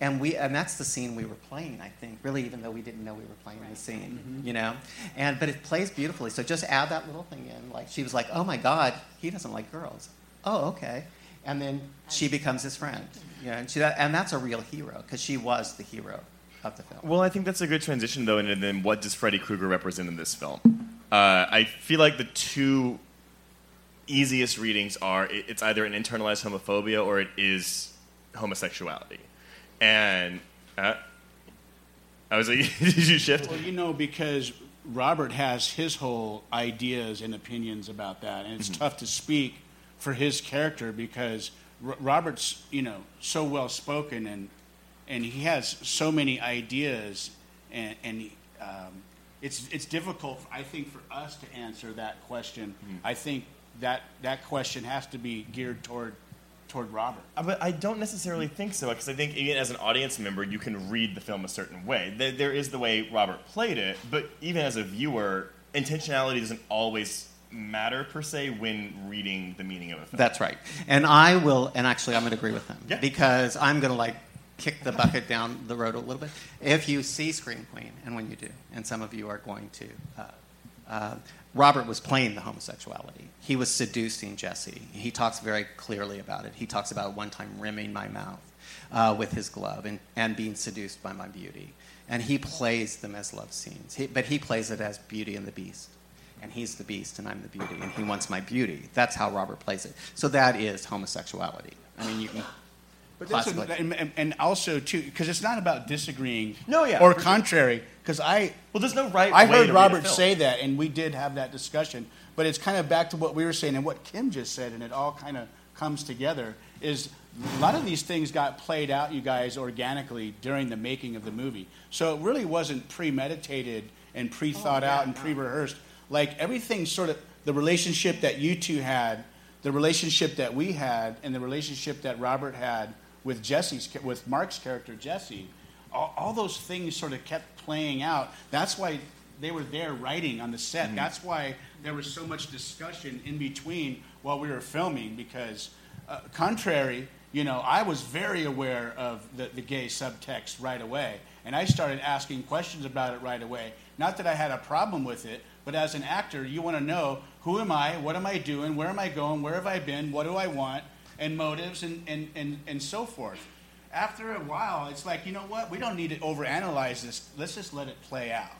And we and that's the scene we were playing, I think, really even though we didn't know we were playing the scene, Mm-hmm. you know? And but it plays beautifully. So just add that little thing in. Like she was like, "Oh my god, he doesn't like girls." Oh, okay. And then she becomes his friend. You know, and, she, and that's a real hero because she was the hero of the film. Well, I think that's a good transition, though, and then what does Freddy Krueger represent in this film? Uh, I feel like the two easiest readings are it- it's either an internalized homophobia or it is homosexuality. And uh, I was like, did you shift? Well, you know, because Robert has his whole ideas and opinions about that, and it's tough to speak for his character because R- Robert's, you know, so well spoken and and he has so many ideas, and and um, it's it's difficult, I think, for us to answer that question. I think that that question has to be geared toward toward Robert. Uh, But I don't necessarily think so, because I think even as an audience member, you can read the film a certain way. There, there is the way Robert played it, but even as a viewer, intentionality doesn't always matter per se when reading the meaning of a film. That's right. And I will, and actually, I'm going to agree with him Yeah. because I'm going to like kick the bucket down the road a little bit. If you see Scream Queen, and when you do, and some of you are going to, uh, uh, Robert was playing the homosexuality. He was seducing Jesse. He talks very clearly about it. He talks about one time rimming my mouth uh, with his glove and, and being seduced by my beauty. And he plays them as love scenes, he, but he plays it as Beauty and the Beast and he's the beast and I'm the beauty and he wants my beauty. That's how Robert plays it. So that is homosexuality. I mean, you can. But that's a, and, and- also too, because it's not about disagreeing. No, yeah. Or contrary, because I well, there's no right I heard to read a Robert say that, and we did have that discussion. But it's kind of back to what we were saying and what Kim just said, and it all kind of comes together. Is a lot of these things got played out, you guys, organically during the making of the movie. So it really wasn't premeditated and pre-thought oh, out and pre-rehearsed. Like everything, sort of the relationship that you two had, the relationship that we had, and the relationship that Robert had with Jesse's, with Mark's character Jesse all, all those things sort of kept playing out. That's why they were there writing on the set. That's why there was so much discussion in between while we were filming because, uh, contrary, you know, I was very aware of the, the gay subtext right away. And I started asking questions about it right away. Not that I had a problem with it, but as an actor, you want to know who am I, what am I doing, where am I going, where have I been, what do I want, and motives and, and, and, and so forth after a while, it's like, you know what? We don't need to overanalyze this. Let's just let it play out.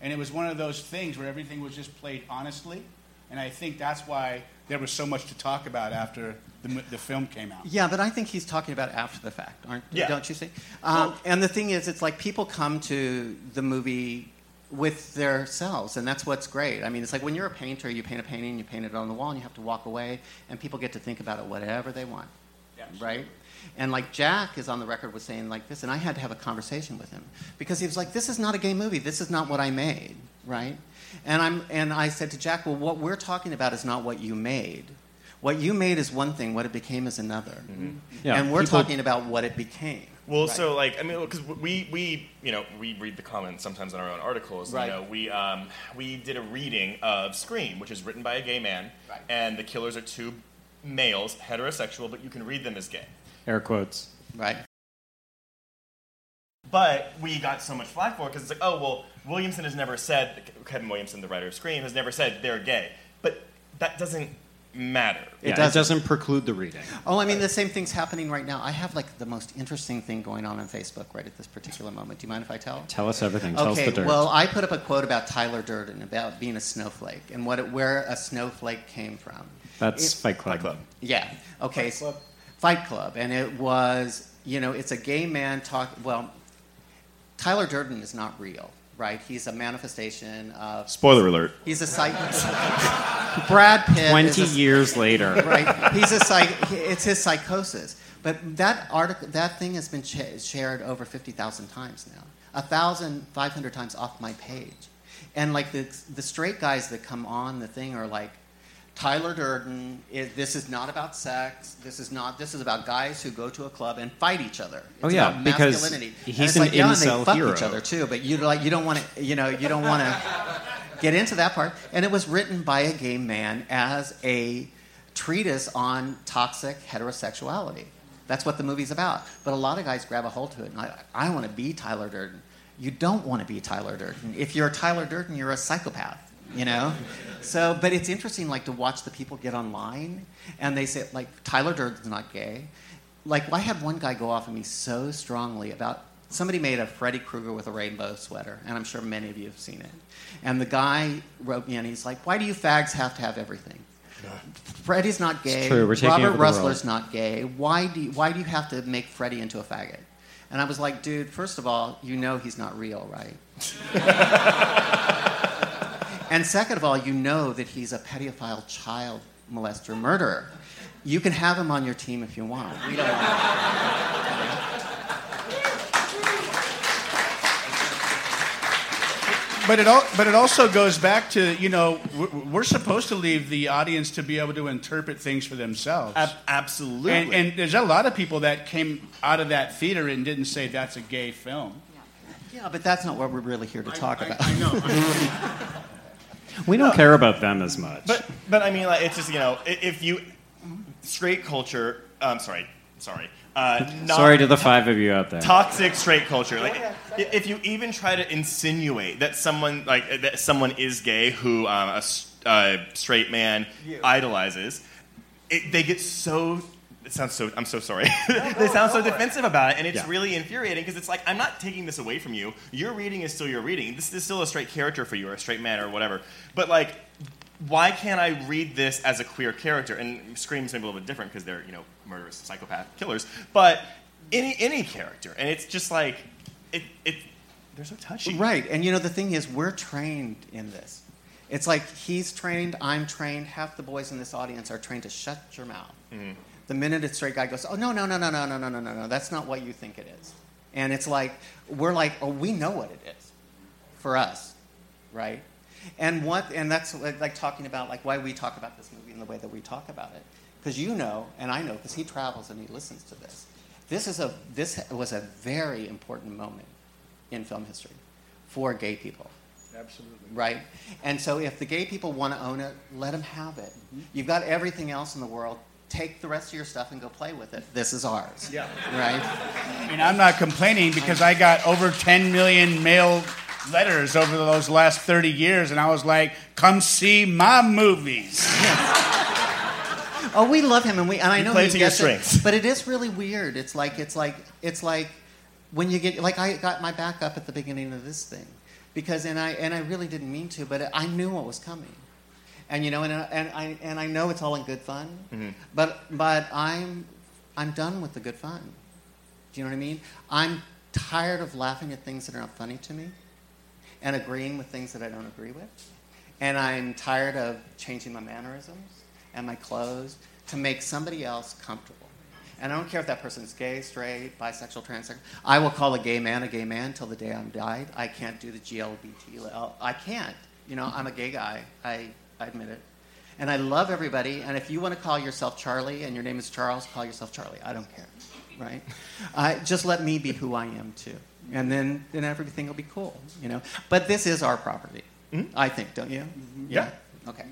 And it was one of those things where everything was just played honestly. And I think that's why there was so much to talk about after the, the film came out. Yeah, but I think he's talking about after the fact, aren't? Yeah. Don't you see? Um, and the thing is, it's like people come to the movie with their selves, and that's what's great. I mean, it's like when you're a painter, you paint a painting, you paint it on the wall, and you have to walk away, and people get to think about it whatever they want, right? And like Jack is on the record with saying like this, and I had to have a conversation with him because he was like, "This is not a gay movie. This is not what I made, right?" And I'm and I said to Jack, "Well, what we're talking about is not what you made. What you made is one thing. What it became is another. Mm-hmm. Mm-hmm. Yeah, and we're people- talking about what it became." Well, Right. so like I mean, because we we you know we read the comments sometimes on our own articles. Right. You know, we um, we did a reading of Scream, which is written by a gay man, Right. and the killers are two males, heterosexual, but you can read them as gay. Air quotes. right. But we got so much flack for it because it's like, oh well, Williamson has never said Kevin Williamson, the writer of Scream, has never said they're gay, but that doesn't matter. It, yeah, doesn't. it doesn't preclude the reading. Oh, I mean, the same thing's happening right now. I have like the most interesting thing going on on Facebook right at this particular moment. Do you mind if I tell? Tell us everything. Tell okay, us the dirt. well, I put up a quote about Tyler Durden about being a snowflake and what it, where a snowflake came from. That's It- Fight Club. Fight Club. Yeah. Okay. Fight Club. Fight Club, and it was you know it's a gay man talk. Well, Tyler Durden is not real, right? He's a manifestation of. Spoiler alert. He's a psych. Brad Pitt. Twenty is a, years later. Right. He's a psych. It's his psychosis. But that article, that thing has been sh- shared over fifty thousand times now. A thousand five hundred times off my page, and like the the straight guys that come on the thing are like, Tyler Durden. Is, this is not about sex. This is not. This is about guys who go to a club and fight each other. Oh, it's Oh, yeah, about because masculinity. And he's it's an like, yeah, and they fuck hero. each other too. But you like you don't want to. You know you don't want to get into that part. And it was written by a gay man as a treatise on toxic heterosexuality. That's what the movie's about. But a lot of guys grab a hold to it and I, I want to be Tyler Durden. You don't want to be Tyler Durden. If you're Tyler Durden, you're a psychopath. You know, so but it's interesting like to watch the people get online and they say like Tyler Durden's not gay. Like I had one guy go off on me so strongly about somebody made a Freddy Krueger with a rainbow sweater, and I'm sure many of you have seen it. And the guy wrote me and he's like, "Why do you fags have to have everything?" Freddy's not gay. true, we're taking Robert over the world. Rusler's not gay. Why do you, why do you have to make Freddy into a faggot? And I was like, dude, first of all, you know he's not real, right? and second of all, you know that he's a pedophile child molester murderer. You can have him on your team if you want. We don't. But it, al- but it also goes back to, you know, we're, we're supposed to leave the audience to be able to interpret things for themselves. Ab- absolutely. And, and there's a lot of people that came out of that theater and didn't say that's a gay film. Yeah, but that's not what we're really here to talk about. I know. We don't care about them as much. But but I mean, like, it's just you know, if you straight culture. I'm sorry, sorry. Uh, not Sorry to the five of you out there. toxic straight culture. Like, i- if you even try to insinuate that someone like that someone is gay who um, a s- uh, straight man idolizes, it, they get so. It sounds so. I'm so sorry. they sound so defensive about it, and it's Yeah. really infuriating because it's like I'm not taking this away from you. Your reading is still your reading. This is still a straight character for you, or a straight man, or whatever. But like, why can't I read this as a queer character? And Scream's maybe a little bit different because they're you know murderous psychopath killers, but any any character, and it's just like it it they're so touchy. Right, and you know the thing is, we're trained in this. It's like he's trained, I'm trained. Half the boys in this audience are trained to shut your mouth. Mm-hmm. The minute a straight guy goes, "Oh no, no, no, no, no, no, no, no, no, no," that's not what you think it is. And it's like we're like, "Oh, we know what it is," for us, right? And what, and that's like, like talking about like why we talk about this movie in the way that we talk about it, because you know, and I know, because he travels and he listens to this. This is a this was a very important moment in film history for gay people. Absolutely. Right? And so if the gay people want to own it, let them have it. Mm-hmm. You've got everything else in the world. Take the rest of your stuff and go play with it. This is ours. Yeah. Right? I mean, I'm not complaining because I got over 10 million mail letters over those last 30 years, and I was like, come see my movies. Oh, we love him, and we and I You know play he to your gets it, but it is really weird. It's like it's like it's like when you get like I got my back up at the beginning of this thing because and I and I really didn't mean to, but I knew what was coming, and you know, and and I and I know it's all in good fun, Mm-hmm. but but I'm I'm done with the good fun. Do you know what I mean? I'm tired of laughing at things that are not funny to me, and agreeing with things that I don't agree with. And I'm tired of changing my mannerisms and my clothes to make somebody else comfortable. And I don't care if that person's gay, straight, bisexual, transsexual. I will call a gay man a gay man till the day I'm died. I can't do the GLBT. I can't. You know, I'm a gay guy. I, I admit it. And I love everybody. And if you want to call yourself Charlie and your name is Charles, call yourself Charlie. I don't care. Right? Uh, just let me be who I am too. And then, then everything will be cool. You know. But this is our property. I think, don't you? Yeah. Okay.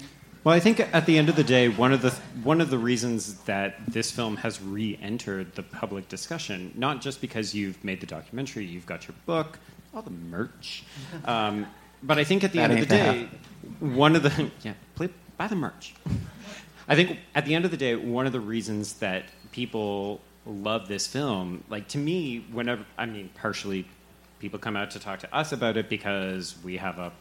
Well, I think at the end of the day, one of the one of the reasons that this film has re-entered the public discussion, not just because you've made the documentary, you've got your book, all the merch, um, but I think at the That end of the ain't day, one of the yeah, play, buy the merch. I think at the end of the day, one of the reasons that people love this film, like to me, whenever I mean, partially, people come out to talk to us about it because we have a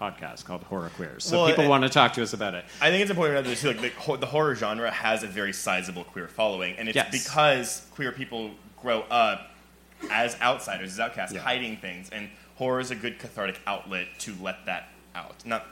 podcast called Horror Queers, so Well, people want to talk to us about it. I think it's important to too, like the, the horror genre has a very sizable queer following, and it's Yes. because queer people grow up as outsiders, as outcasts, Yeah. hiding things, and horror is a good cathartic outlet to let that out. Not,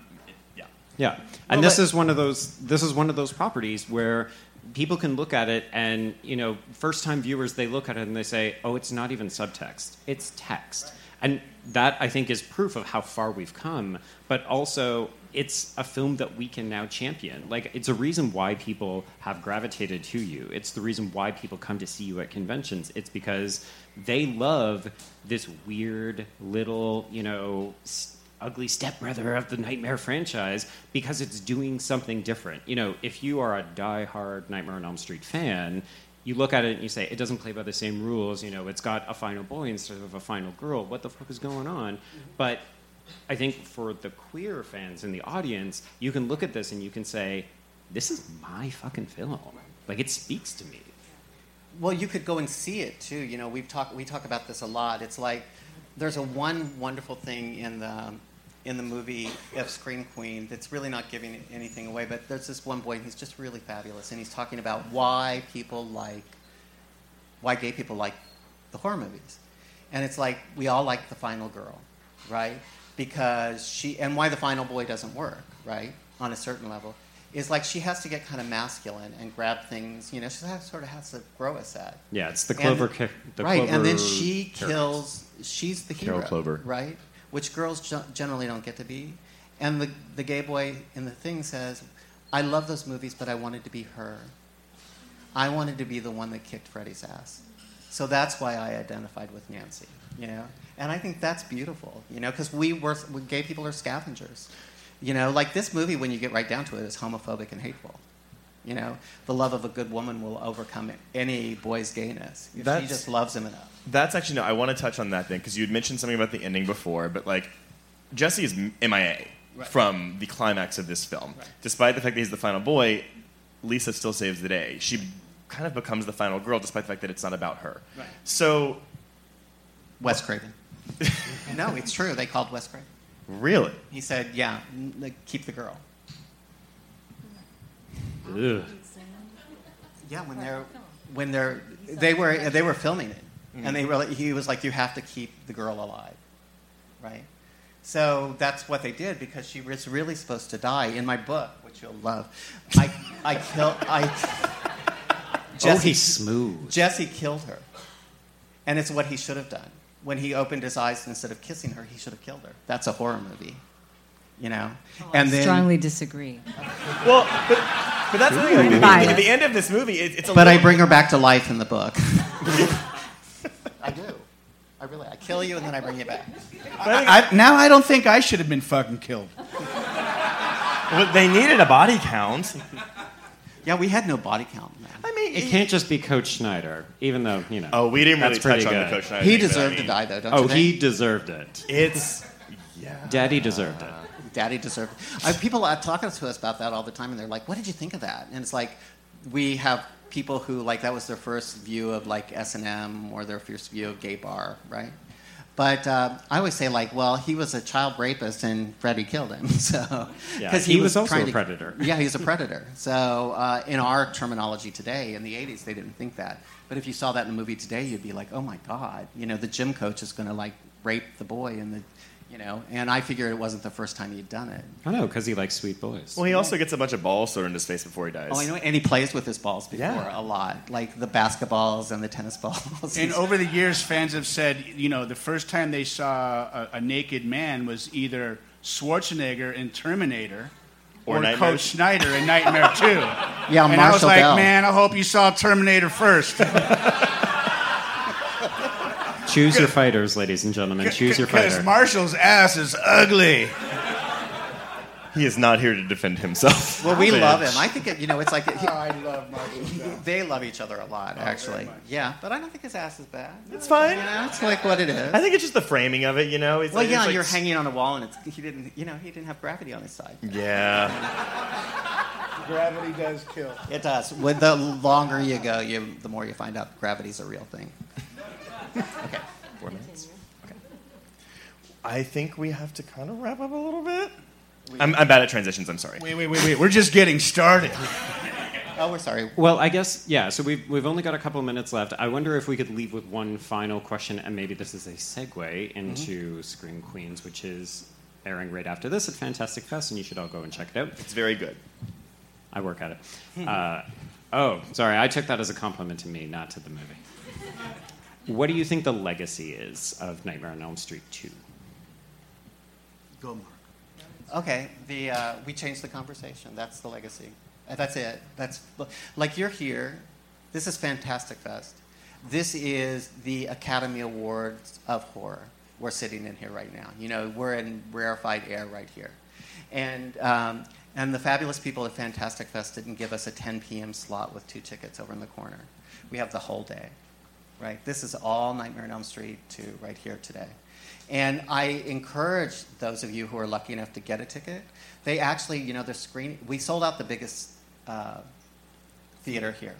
yeah. And Well, this but- is one of those. This is one of those properties where people can look at it, and you know, first-time viewers they look at it and they say, "Oh, it's not even subtext; it's text." and that I think is proof of how far we've come. But also, it's a film that we can now champion. Like, it's a reason why people have gravitated to you. It's the reason why people come to see you at conventions. It's because they love this weird little, you know. s- Ugly stepbrother of the Nightmare franchise because it's doing something different. You know, if you are a die-hard Nightmare on Elm Street fan, you look at it and you say it doesn't play by the same rules. You know, it's got a final boy instead of a final girl. What the fuck is going on? But I think for the queer fans in the audience, you can look at this and you can say, "This is my fucking film. Like it speaks to me." Well, you could go and see it too. You know, we've talked we talk about this a lot. It's like there's a one wonderful thing in the in the movie of Scream Queen that's really not giving anything away. But there's this one boy, and he's just really fabulous, and he's talking about why people like why gay people like the horror movies, and it's like we all like the final girl, right? Because she and why the final boy doesn't work, right? On a certain level, is like she has to get kind of masculine and grab things. You know, she sort of has to grow a set. Yeah, it's the And- clover. ca- the right, and then she kills. She's the Carol Clover. right? Which girls generally don't get to be. And the the gay boy in the thing says, "I love those movies, but I wanted to be her. I wanted to be the one that kicked Freddy's ass. So that's why I identified with Nancy. You know, and I think that's beautiful. You know, because we were gay people are scavengers. You know, like this movie, when you get right down to it, is homophobic and hateful. You know, the love of a good woman will overcome any boy's gayness if she just loves him enough. That's actually no. I want to touch on that thing because you had mentioned something about the ending before, but like Jesse is MIA Right. from the climax of this film, despite the fact that he's the final boy. Lisa still saves the day. She kind of becomes the final girl, despite the fact that it's not about her. Right. So Wes Craven. no, it's true. They called Wes Craven. really, He said, "Yeah, like, keep the girl." Ugh. Yeah, when they're when they're they were they were filming it, and they mm-hmm. really he was like, "You have to keep the girl alive," right? So that's what they did because she was really supposed to die. In my book, which you'll love, I I killed I. oh, he's smooth. Jesse killed her, and it's what he should have done. When he opened his eyes instead of kissing her, he should have killed her. That's a horror movie, you know. Oh, and then, Strongly disagree. well, but, but that's the thing. Like, at, the, at the end of this movie, it, it's a but I bring her back to life in the book. I do. I really. I kill you and then I bring you back. I, now I don't think I should have been fucking killed. Well, they needed a body count. Yeah, we had no body count, man. I mean, It can't just be Coach Schneider, even though you know. Oh, we didn't really that's pretty touch on the good. coach. Schneider He thing, but I deserved to die, though, don't Oh, you think? he deserved it. It's yeah. Daddy deserved it. Daddy deserved. Uh, people are talking to us about that all the time, and they're like, "What did you think of that?" And it's like, we have people who like that was their first view of like S and M or their first view of gay bar, right? But uh, I always say like, well, he was a child rapist and Freddy killed him, so Yeah, 'cause he was also trying a to- predator. Yeah, he's a predator. So uh, in our terminology today, in the '80s, they didn't think that. But if you saw that in a movie today, you'd be like, oh my god, you know, the gym coach is going to like rape the boy, and the, you know, and I figured it wasn't the first time he'd done it. I know because he likes sweet boys. Well, he also gets a bunch of balls thrown in his face before he dies. Oh, I know, and he plays with his balls before Yeah. a lot, like the basketballs and the tennis balls. And over the years, fans have said, you know, the first time they saw a, a naked man was either Schwarzenegger in Terminator Or or, Nightmare. Coach Schneider in Nightmare 2. yeah, and I was Marshall like, Bell. man, I hope you saw Terminator first. Choose your fighters, ladies and gentlemen. Choose your Because. Marshall's ass is ugly. he is not here to defend himself. Well, we Bitch. love him. I think it, you know, it's like he, I love Marshall. they love each other a lot, oh, actually. Yeah, but I don't think his ass is bad. It's fine. You know, it's like what it is. I think it's just the framing of it, you know. It's well, like, yeah, it's like- you're hanging on a wall, and it's, he didn't, you know, he didn't have gravity on his side. Yeah. Gravity does kill. It does. With the longer you go, you the more you find out gravity's a real thing. Okay. Four minutes. Okay. I think we have to kind of wrap up a little bit. I'm, I'm bad at transitions. I'm sorry. Wait, wait, wait, wait. We're just getting started. Oh, we're sorry. Well, I guess yeah. So we've we've only got a couple of minutes left. I wonder if we could leave with one final question, and maybe this is a segue into Scream Queens, which is airing right after this at Fantastic Fest, and you should all go and check it out. It's very good. I work at it. Uh, oh, sorry, I took that as a compliment to me, not to the movie. What do you think the legacy is of Nightmare on Elm Street 2? Go, Mark. Okay, the uh, we changed the conversation. That's the legacy. Uh, That's it. That's like you're here. This is Fantastic Fest. This is the Academy Awards of horror. We're sitting in here right now. You know, we're in rarefied air right here, and um, and the fabulous people at Fantastic Fest didn't give us a 10 p.m. slot with two tickets over in the corner. We have the whole day, right? This is all Nightmare on Elm Street 2 right here today. And I encourage those of you who are lucky enough to get a ticket. They actually, you know, they're screening. We sold out the biggest uh, theater here,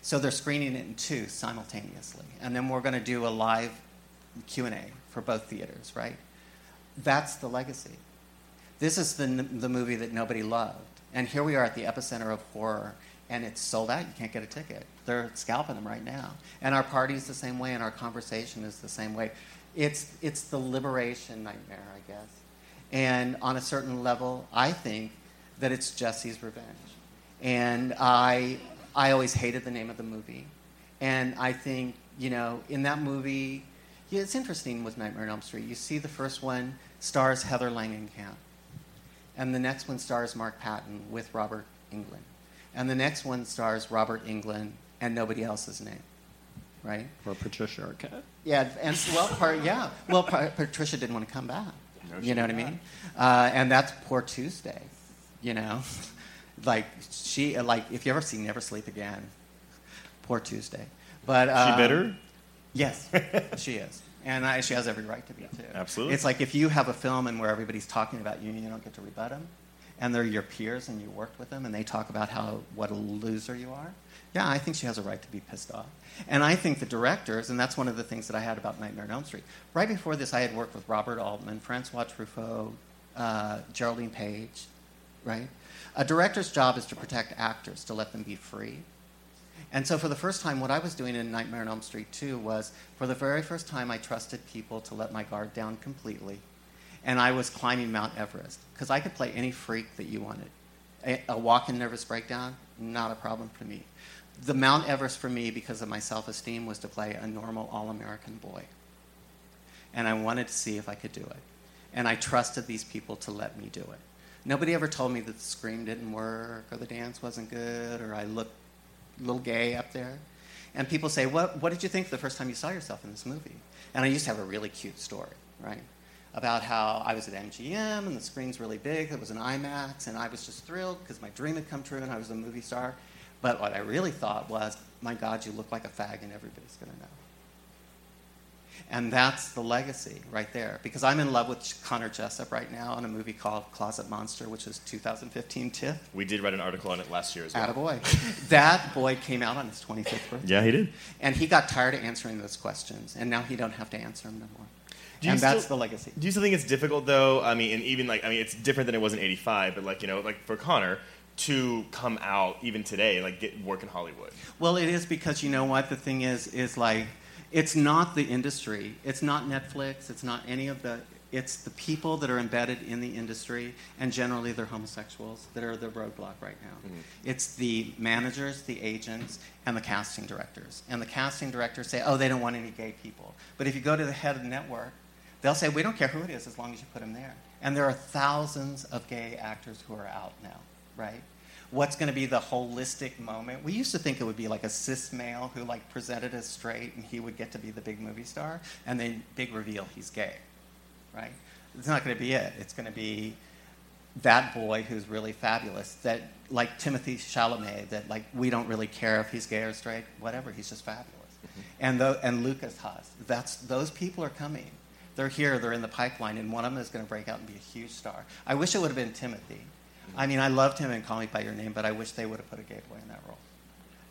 so they're screening it in two simultaneously, and then we're going to do a live Q and A for both theaters. Right? That's the legacy. This is the the movie that nobody loved, and here we are at the epicenter of horror, and it's sold out. You can't get a ticket. They're scalping them right now, and our party's the same way, and our conversation is the same way. It's it's the liberation nightmare, I guess. And on a certain level, I think that it's Jesse's revenge. And I I always hated the name of the movie. And I think, you know, in that movie, yeah, it's interesting with Nightmare on Elm Street. You see the first one stars Heather Langenkamp. And the next one stars Mark Patton with Robert Englund. And the next one stars Robert Englund and nobody else's name. Right? Or Patricia Arquette? Yeah, and well, part yeah. Well, part, Patricia didn't want to come back. she you know what I mean? Uh, and that's poor Tuesday. You know, like she like if you ever see Never Sleep Again, poor Tuesday. But She um, bitter? Yes, she is, and I, she has every right to be too. Absolutely. It's like if you have a film and where everybody's talking about you and you don't get to rebut them, and they're your peers and you worked with them and they talk about how what a loser you are. Yeah, I think she has a right to be pissed off. And I think the directors, and that's one of the things that I had about Nightmare on Elm Street. Right before this, I had worked with Robert Altman, Francois Truffaut, uh, Geraldine Page, right? A director's job is to protect actors, to let them be free. And so, for the first time, what I was doing in Nightmare on Elm Street 2 was, for the very first time, I trusted people to let my guard down completely. And I was climbing Mount Everest because I could play any freak that you wanted. A, a walk-in nervous breakdown, not a problem for me. The Mount Everest for me, because of my self-esteem, was to play a normal all-American boy. And I wanted to see if I could do it. And I trusted these people to let me do it. Nobody ever told me that the scream didn't work or the dance wasn't good or I looked a little gay up there. And people say, what, what did you think the first time you saw yourself in this movie? And I used to have a really cute story, right? About how I was at MGM and the screen's really big. It was an IMAX, and I was just thrilled because my dream had come true and I was a movie star. But what I really thought was, my God, you look like a fag and everybody's going to know. And that's the legacy right there. Because I'm in love with Connor Jessup right now in a movie called Closet Monster, which is 2015 TIFF. We did write an article on it last year as well. Attaboy. that boy came out on his 25th birthday. Yeah, he did. And he got tired of answering those questions, and now he don't have to answer them no more. Do and that's still- the legacy. Do you still think it's difficult though? I mean, and even like I mean, it's different than it was in '85, but like you know, like for Connor to come out even today, like get work in Hollywood. Well, it is because you know what the thing is is like it's not the industry, it's not Netflix, it's not any of the. It's the people that are embedded in the industry, and generally they're homosexuals that are the roadblock right now. Mm-hmm. It's the managers, the agents, and the casting directors. And the casting directors say, "Oh, they don't want any gay people." But if you go to the head of the network, they'll say, "We don't care who it is as long as you put them there." And there are thousands of gay actors who are out now, right? What's going to be the holistic moment. We used to think it would be like a cis male who like presented as straight and he would get to be the big movie star, and then big reveal he's gay, right? It's not going to be it. It's going to be that boy who's really fabulous. That like Timothy Chalamet. That like we don't really care if he's gay or straight, whatever. He's just fabulous. Mm-hmm. And the, and Lukas Haas. That's those people are coming. They're here. They're in the pipeline, and one of them is going to break out and be a huge star. I wish it would have been Timothy. I mean, I loved him in Call Me by Your Name, but I wish they would have put a gay boy in that role.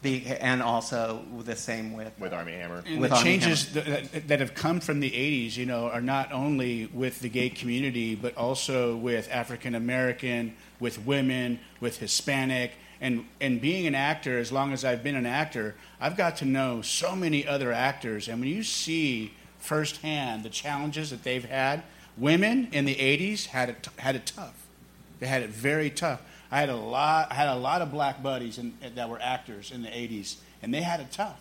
Be, and also the same with With Armie Hammer. And With the Armie changes that, that have come from the 80s, you know, are not only with the gay community, but also with African American, with women, with Hispanic. And, and being an actor, as long as I've been an actor, I've got to know so many other actors. And when you see firsthand the challenges that they've had, women in the 80s had it, had it tough. They had it very tough. I had a lot. I had a lot of black buddies in, that were actors in the '80s, and they had it tough.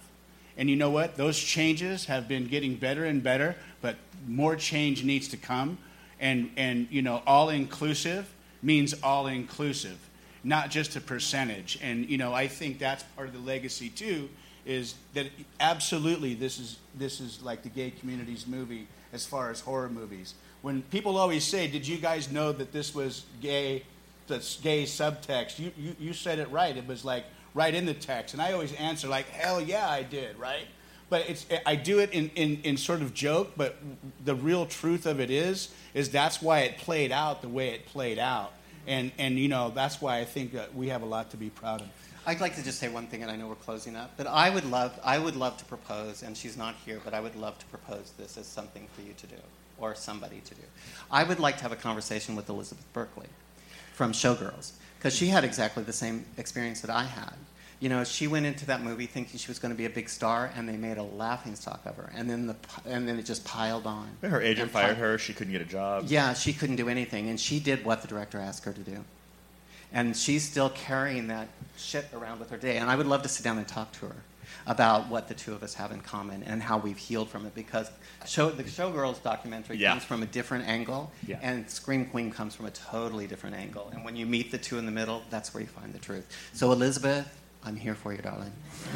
And you know what? Those changes have been getting better and better, but more change needs to come. And, and you know, all inclusive means all inclusive, not just a percentage. And, you know, I think that's part of the legacy, too, is that absolutely this is, this is like the gay community's movie as far as horror movies. When people always say, Did you guys know that this was gay? That's gay subtext. You, you, you said it right. It was like right in the text. And I always answer like, hell yeah, I did, right? But it's, I do it in, in, in sort of joke, but the real truth of it is, is that's why it played out the way it played out. And, and you know, that's why I think that we have a lot to be proud of. I'd like to just say one thing, and I know we're closing up, but I would love, I would love to propose, and she's not here, but I would love to propose this as something for you to do, or somebody to do. I would like to have a conversation with Elizabeth Berkley from Showgirls, because she had exactly the same experience that I had. You know, she went into that movie thinking she was going to be a big star, and they made a laughing stock of her, and then the, and then it just piled on. Her agent fired her. She couldn't get a job. Yeah, she couldn't do anything, and she did what the director asked her to do. And she's still carrying that shit around with her day. And I would love to sit down and talk to her about what the two of us have in common and how we've healed from it. Because show, the Showgirls documentary Yeah. comes from a different angle, Yeah. and Scream Queen comes from a totally different angle. And when you meet the two in the middle, that's where you find the truth. So, Elizabeth, I'm here for you, darling.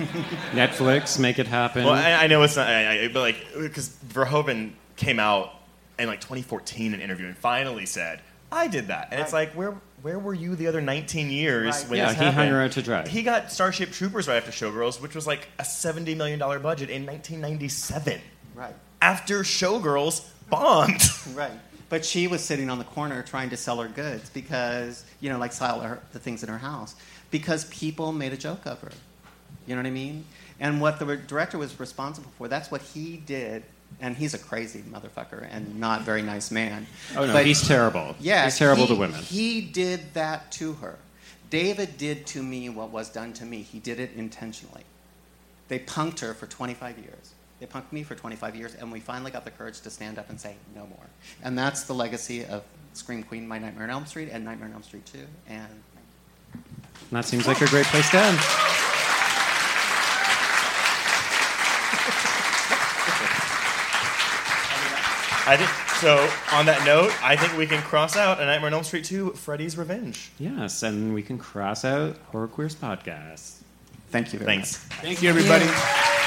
Netflix, make it happen. Well, I, I know it's not, I, I, but like, because Verhoeven came out in like 2014 in an interview and finally said, "I did that," and it's Right. like, where where were you the other 19 years Right. when Yeah, this he hung her out to dry. He got Starship Troopers right after Showgirls, which was like a 70 million dollar budget in 1997. Right. After Showgirls bombed. Right. But she was sitting on the corner trying to sell her goods because, you know, like sell her, the things in her house, because people made a joke of her. You know what I mean? And what the director was responsible for, that's what he did. And he's a crazy motherfucker and not very nice man. oh no, But- he's terrible. Yeah, he's terrible he- to women. He did that to her. David did to me what was done to me. He did it intentionally. They punked her for 25 years. They punked me for 25 years, and we finally got the courage to stand up and say no more. And that's the legacy of Scream Queen, My Nightmare on Elm Street, and Nightmare on Elm Street 2. And That seems like a great place to end. I think so. On that note, I think we can cross out A Nightmare on Elm Street 2, Freddy's Revenge. Yes, and we can cross out Horror Queers podcast. thank you very Thanks. much. Thank you, everybody. Yeah.